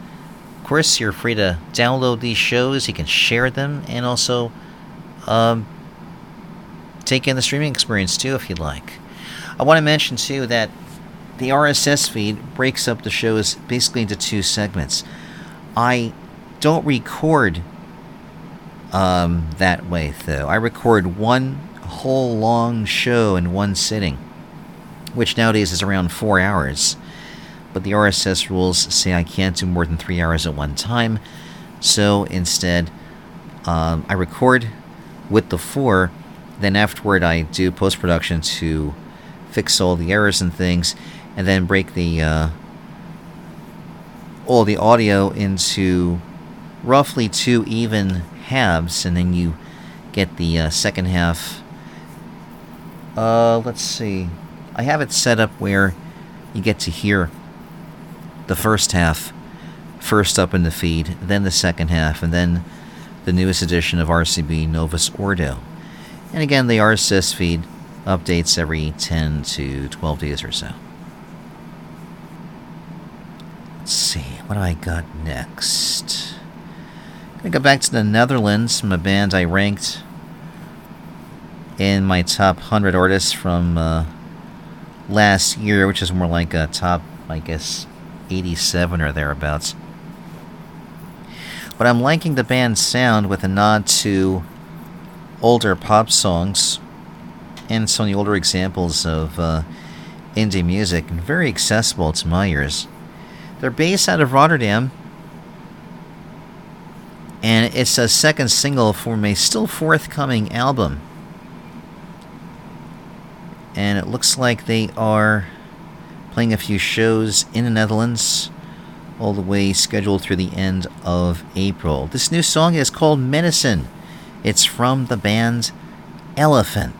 of course you're free to download these shows you can share them and also um, take in the streaming experience too if you'd like. I want to mention too that the rss feed breaks up the shows basically into two segments. I don't record um, that way though. I record one whole long show in one sitting which nowadays is around four hours. But the RSS rules say I can't do more than three hours at one time. So instead, um, I record with the four, then afterward I do post production to fix all the errors and things, and then break the uh, all the audio into roughly two even halves, and then you get the uh, second half. Uh, let's see. I have it set up where you get to hear the first half first up in the feed, then the second half, and then the newest edition of RCB Novus Ordo. And again, the RSS feed updates every 10 to 12 days or so. Let's see, what do I got next? Gonna go back to the Netherlands from a band I ranked in my top 100 artists from uh, last year, which is more like a top, I guess, 87 or thereabouts. But I'm liking the band's sound with a nod to older pop songs and some of the older examples of uh, indie music, and very accessible to my ears. They're based out of Rotterdam, and it's a second single from a still forthcoming album. And it looks like they are playing a few shows in the Netherlands, all the way scheduled through the end of April. This new song is called Medicine. It's from the band Elephant.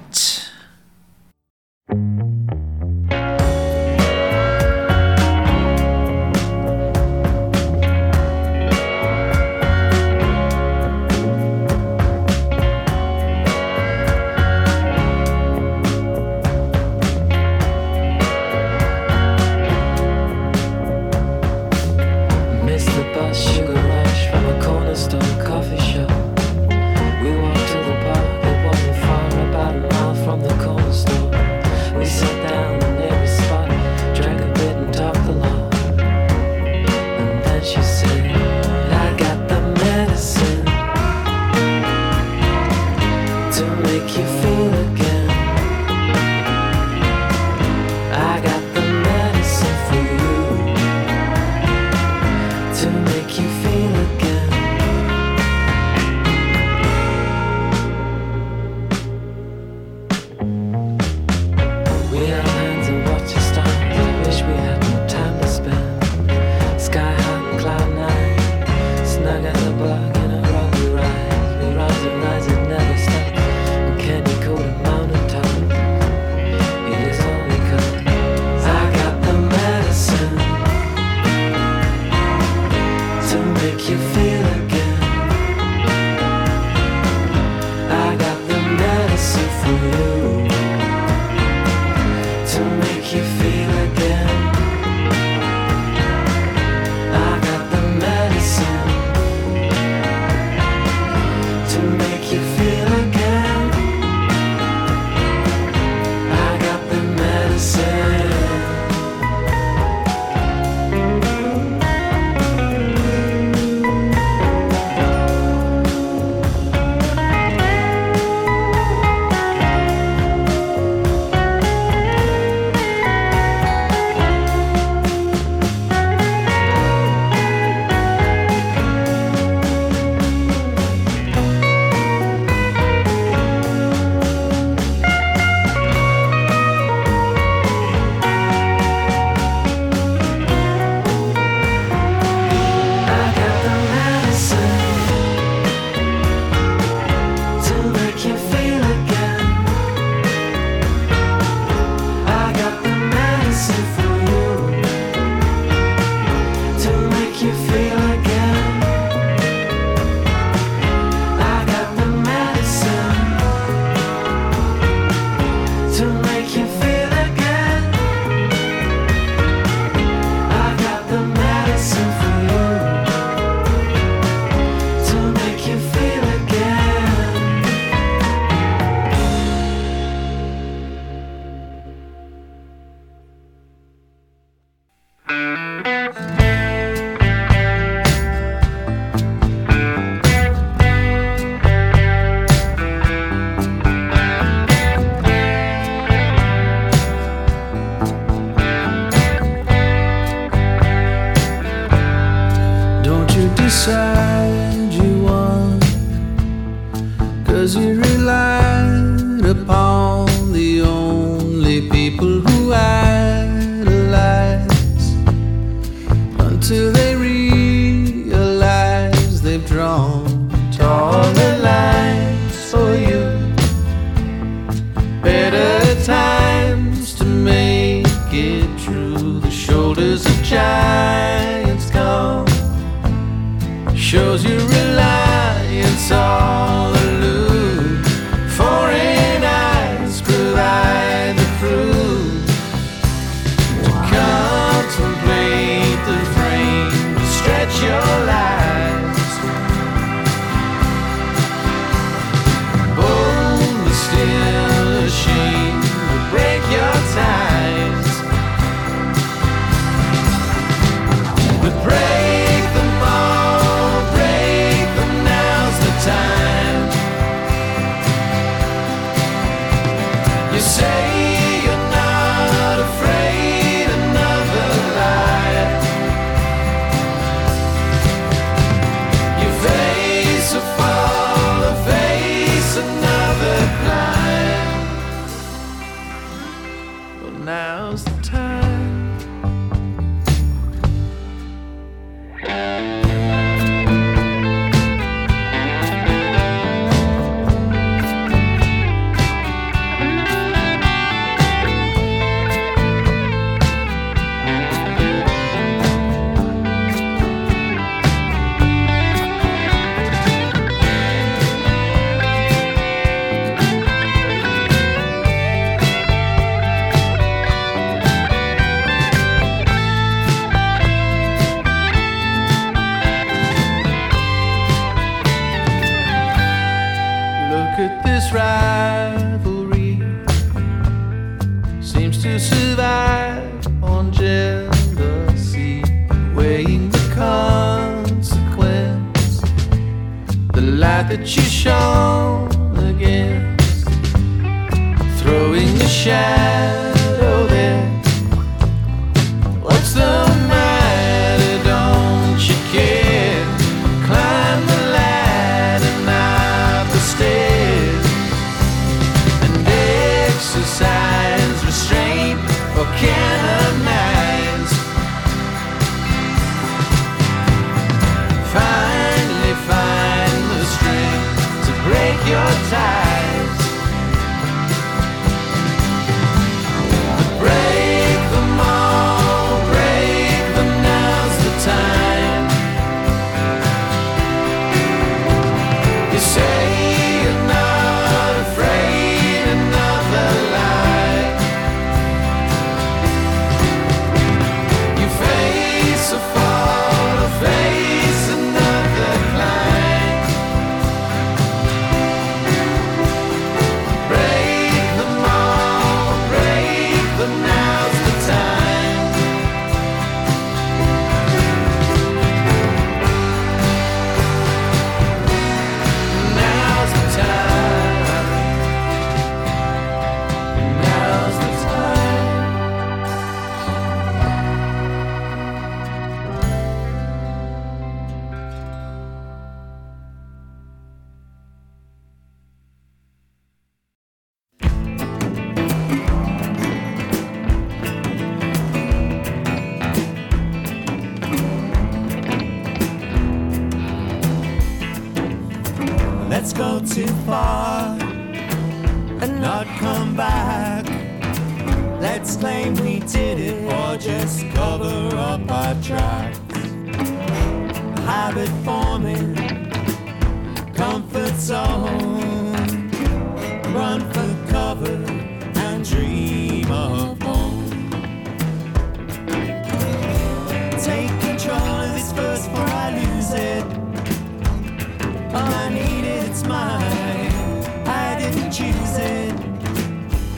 and it.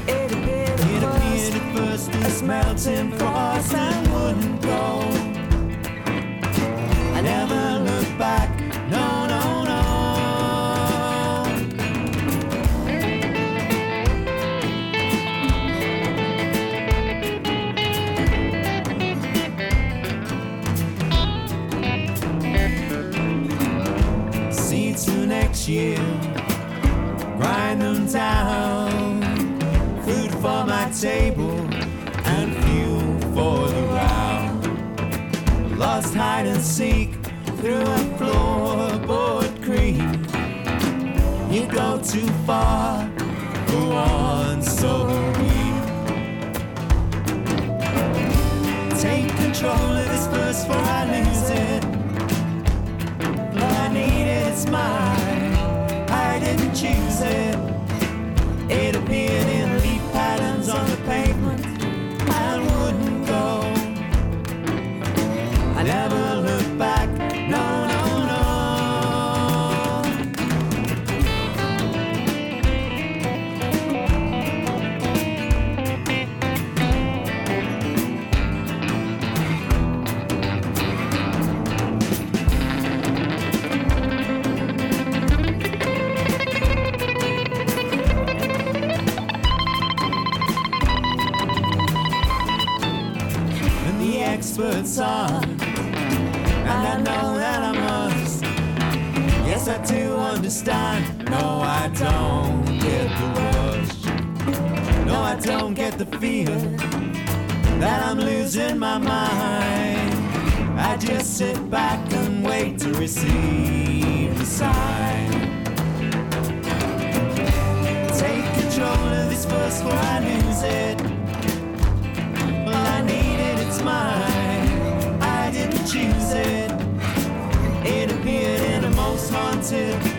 Appeared at first as melting frost and. I never looked back, no, no. next year town, food for my table and fuel for the round. Lost hide and seek through a floorboard creek. You go too far for one so weak. Take control of this verse for I lose it. All I need is mine. I didn't choose it. It appeared in leaf patterns on the pavement and wouldn't go. I never looked back. Palestine. No, I don't get the rush. No, I don't get the fear that I'm losing my mind. I just sit back and wait to receive the sign. Take control of this bus before I lose it. Well, I need it, it's mine. I didn't choose it. It appeared in a most haunted.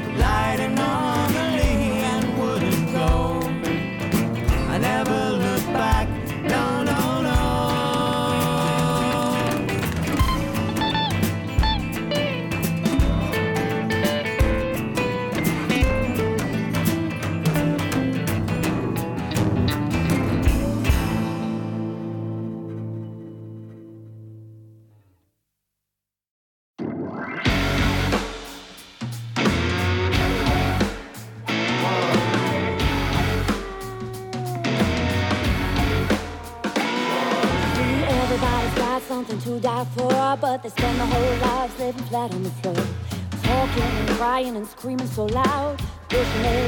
more.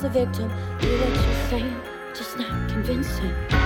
the victim. you're saying, just not convincing.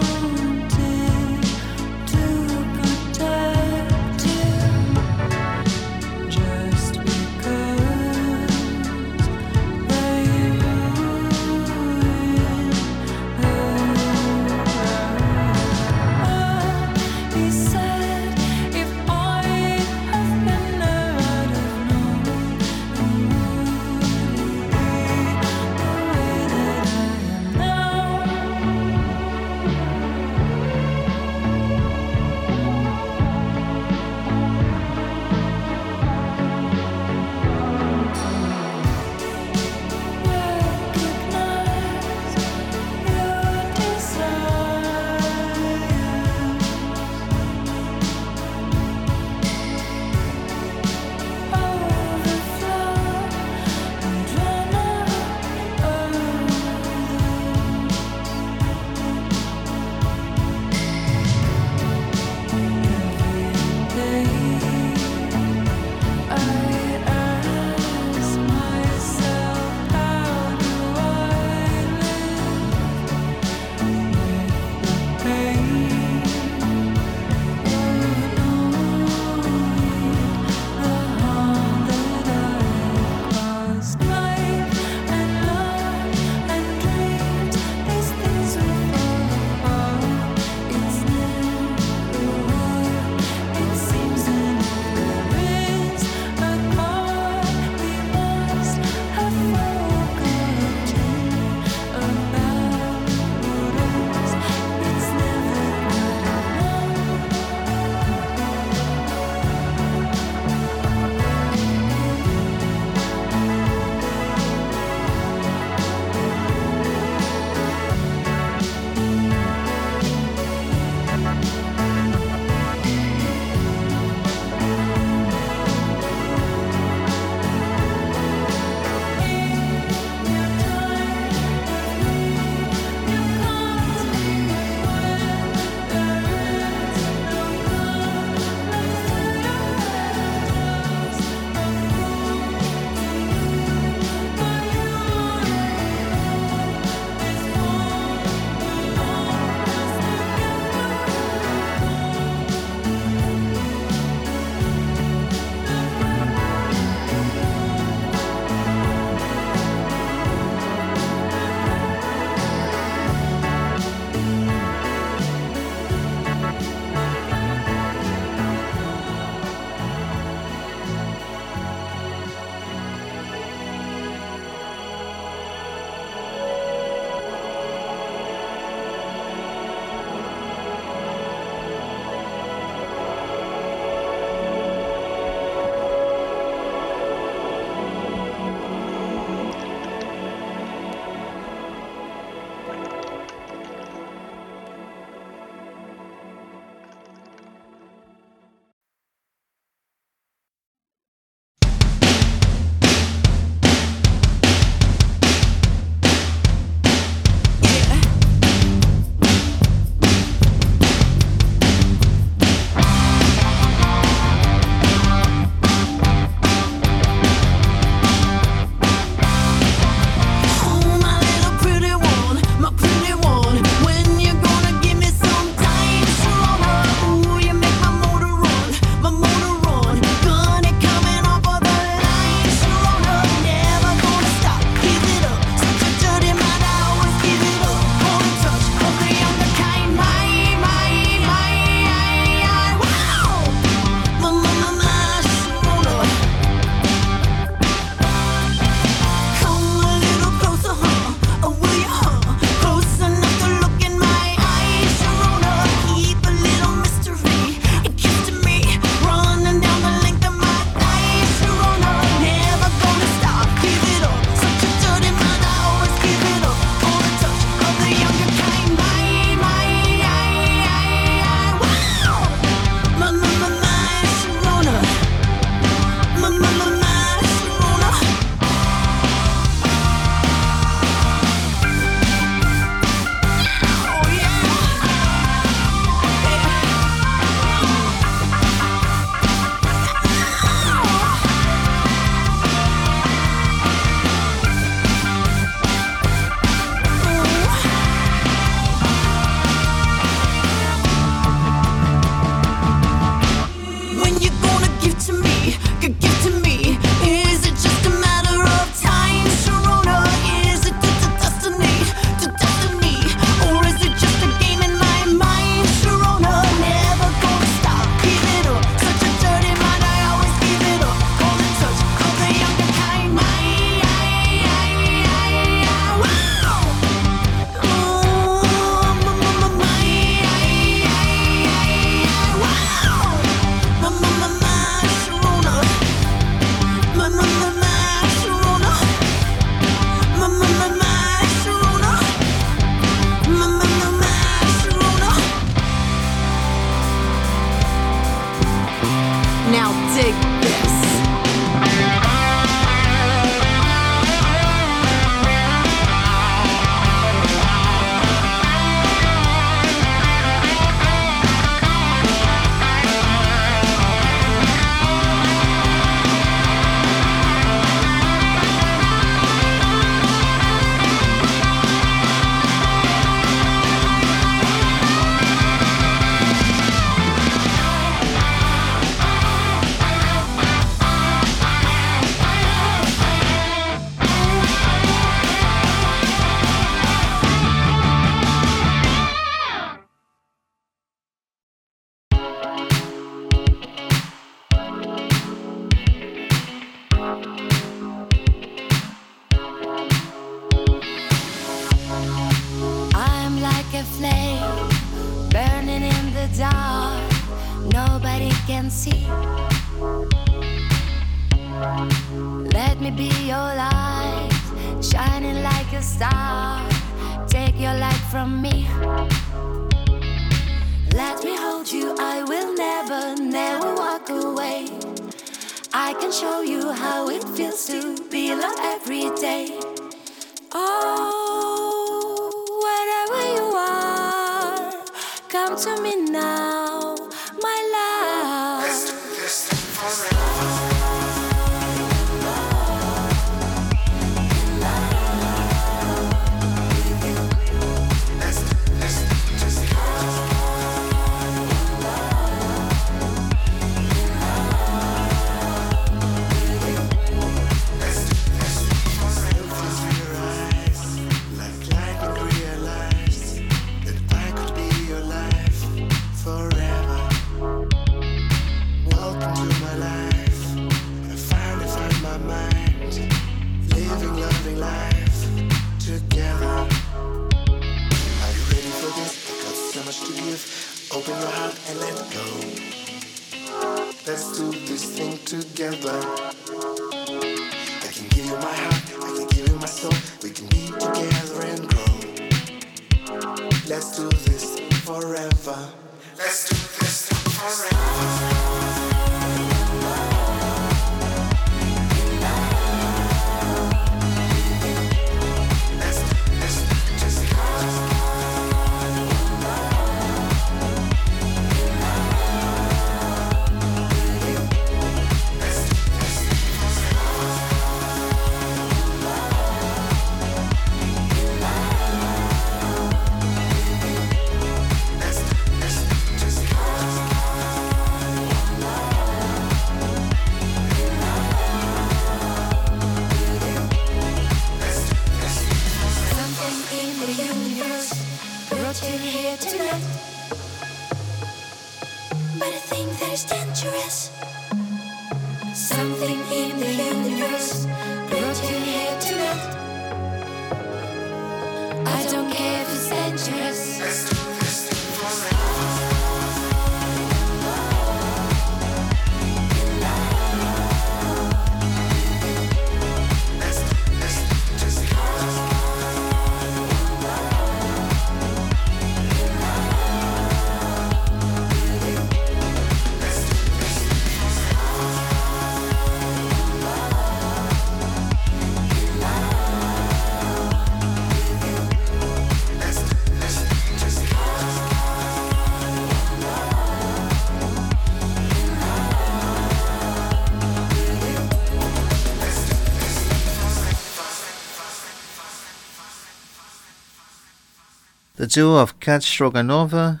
The duo of Kat Stroganova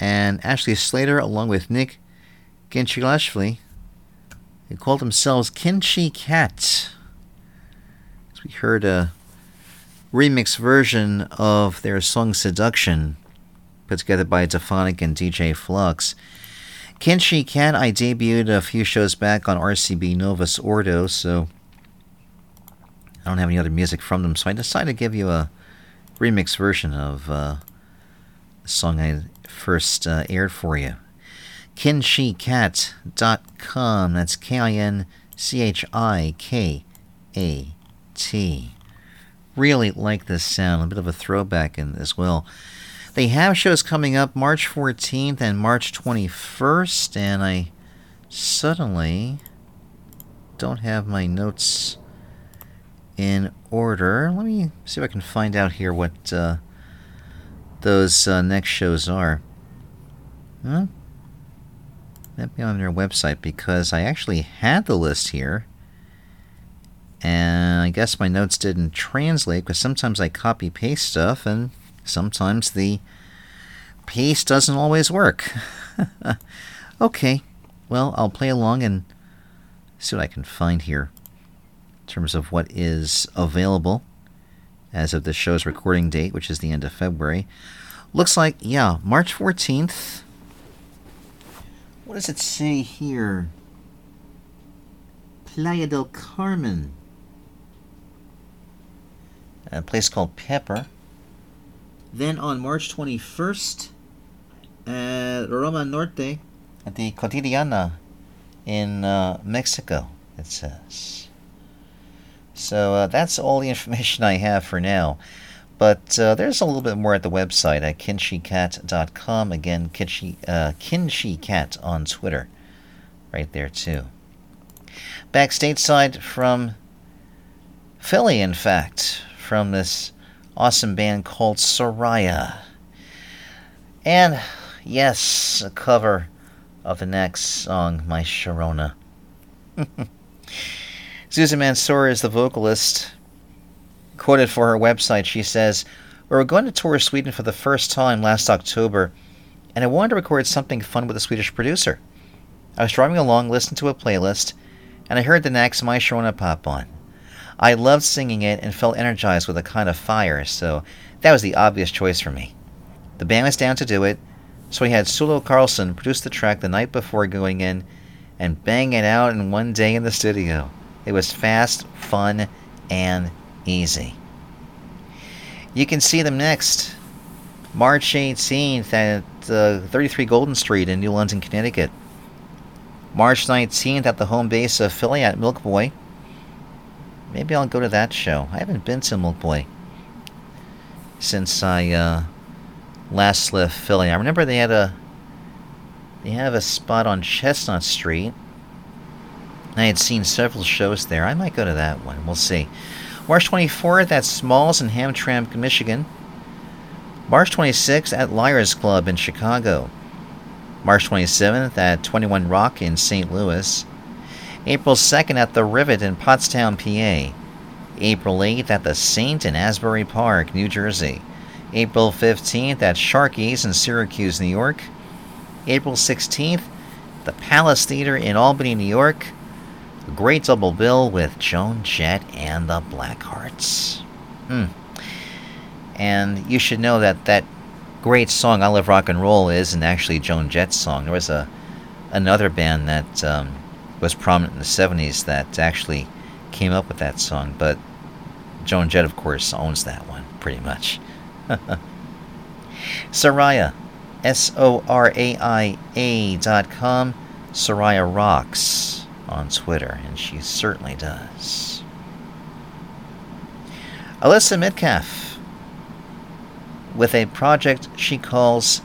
and Ashley Slater, along with Nick Ginchilashvili, they called themselves Kinchi Cat. We heard a remix version of their song Seduction, put together by Dephonic and DJ Flux. Kinchi Cat, I debuted a few shows back on RCB Novus Ordo, so I don't have any other music from them, so I decided to give you a remix version of uh, the song I first uh, aired for you. KinchiCat.com. That's K I N C H I K A T. Really like this sound, a bit of a throwback in as well. They have shows coming up March 14th and March 21st, and I suddenly don't have my notes in order. Let me see if I can find out here what uh, those uh, next shows are. Huh? Might be on their website because I actually had the list here. And I guess my notes didn't translate because sometimes I copy paste stuff and sometimes the paste doesn't always work. okay, well, I'll play along and see what I can find here in terms of what is available as of the show's recording date, which is the end of February. Looks like, yeah, March 14th. What does it say here? Playa del Carmen. A place called Pepper. Then on March 21st, at Roma Norte, at the Cotidiana in uh, Mexico, it says. So uh, that's all the information I have for now. But uh, there's a little bit more at the website at kinchikat.com. Again, Kinshi, uh, Kinshicat on Twitter. Right there, too. Back stateside from Philly, in fact, from this awesome band called Soraia. And yes, a cover of the next song, My Sharona. ZouZou Mansour is the vocalist. Quoted for her website, she says, We were going to tour Sweden for the first time last October, and I wanted to record something fun with a Swedish producer. I was driving along, listening to a playlist, and I heard the next My Sharona pop on. I loved singing it and felt energized with a kind of fire, so that was the obvious choice for me. The band was down to do it, so we had Sulo Karlsson produce the track the night before going in and bang it out in one day in the studio. It was fast, fun, and easy. You can see them next, March 18th at uh, 33 Golden Street in New London, Connecticut. March 19th at the home base of Philly at Milk Boy. Maybe I'll go to that show. I haven't been to Milk Boy since I uh, last left Philly. I remember they had a they have a spot on Chestnut Street. I had seen several shows there. I might go to that one. We'll see. March 24th at Smalls in Hamtramck, Michigan. March 26th at Liars Club in Chicago. March 27th at 21 Rock in St. Louis. April 2nd at The Rivet in Pottstown, PA. April 8th at The Saint in Asbury Park, New Jersey. April 15th at Sharky's in Syracuse, New York. April 16th, the Palace Theater in Albany, New York. Great double bill with Joan Jett and the Blackhearts. Hmm. And you should know that that great song "I Love Rock and Roll" isn't actually Joan Jett's song. There was a another band that um, was prominent in the '70s that actually came up with that song, but Joan Jett, of course, owns that one pretty much. Soraia, S O R A I A dot com. Soraia rocks on Twitter, and she certainly does. Alyssa Midcalf with a project she calls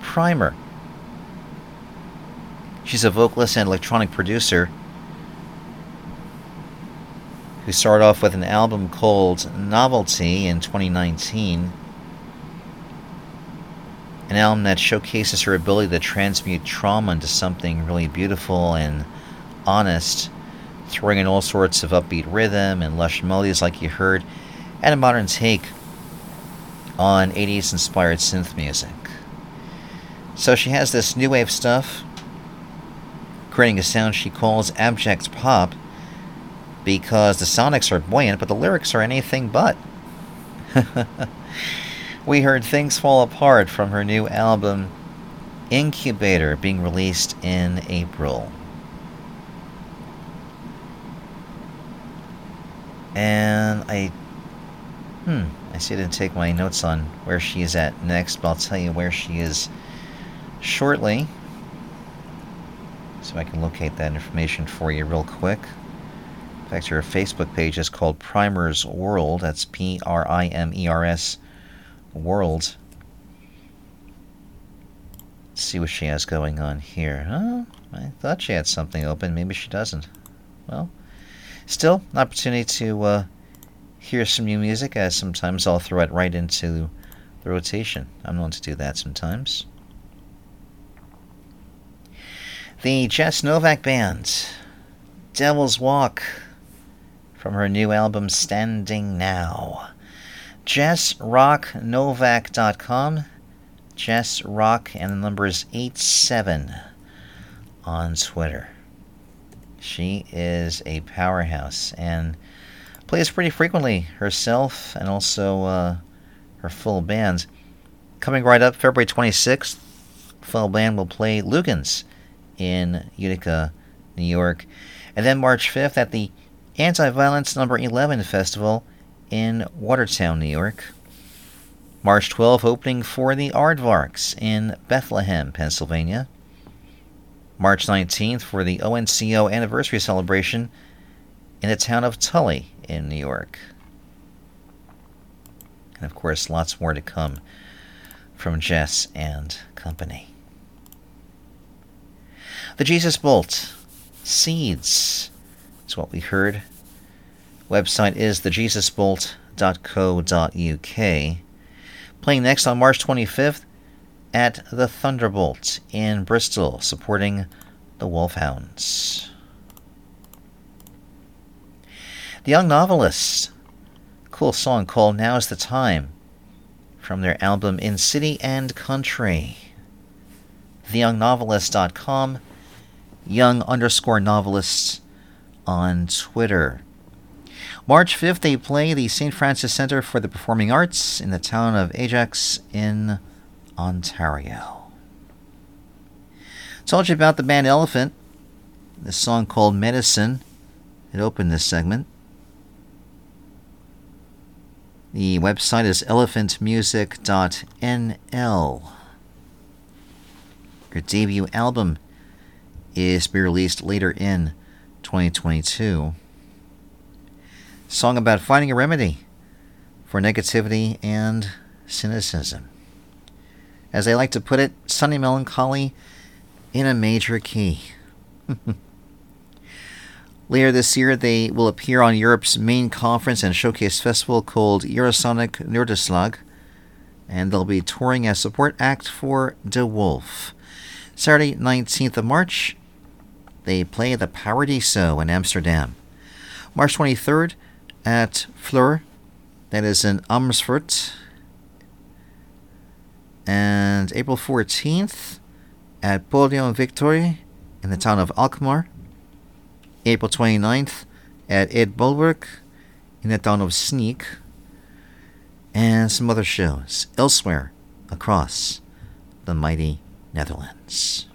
Primer. She's a vocalist and electronic producer who started off with an album called Novelty in 2019. An album that showcases her ability to transmute trauma into something really beautiful and honest, throwing in all sorts of upbeat rhythm and lush melodies like you heard, and a modern take on 80s inspired synth music. So she has this new wave stuff, creating a sound she calls abject pop because the sonics are buoyant, but the lyrics are anything but. we heard Things Fall Apart from her new album Incubator being released in April. And I. Hmm. I see I didn't take my notes on where she is at next, but I'll tell you where she is shortly. So I can locate that information for you real quick. In fact, her Facebook page is called Primers World. That's P R I M E R S World. Let's see what she has going on here. Huh? I thought she had something open. Maybe she doesn't. Well, still, an opportunity to uh, hear some new music, as sometimes I'll throw it right into the rotation. I'm known to do that sometimes. The Jess Novak Band, Devil's Walk, from her new album Standing Now. JessRockNovak.com. Jess Rock and the number is 87 on Twitter. She is a powerhouse and plays pretty frequently herself and also uh, her full bands. Coming right up February 26th, full band will play Lugans in Utica, New York. And then March 5th at the Anti Violence Number 11 Festival in Watertown, New York. March 12th, opening for the Aardvarks in Bethlehem, Pennsylvania. March 19th for the ONCO anniversary celebration in the town of Tully in New York. And of course, lots more to come from Jess and company. The Jesus Bolt Seeds is what we heard. Website is thejesusbolt.co.uk. Playing next on March 25th at the Thunderbolt in Bristol, supporting the Wolfhounds. The Young Novelists, cool song called Now Is the Time from their album In City and Country. TheYoungNovelist.com, young underscore novelists on Twitter. March 5th, they play the St. Francis Center for the Performing Arts in the town of Ajax in Ontario. Told you about the band Elephant, the song called Medicine. It opened this segment. The website is elephantmusic.nl. Your debut album is to be released later in 2022. Song about finding a remedy for negativity and cynicism. As they like to put it, sunny melancholy in a major key. Later this year, they will appear on Europe's main conference and showcase festival called Eurosonic Noorderslag, and they'll be touring as support act for De Wolff. Saturday, 19th of March, they play the Paradiso in Amsterdam. March 23rd at Fluor, that is in Amersfoort. And April 14th at Podium Victorie in the town of Alkmaar. April 29th at Het Bolwerk in the town of Sneek. And some other shows elsewhere across the mighty Netherlands.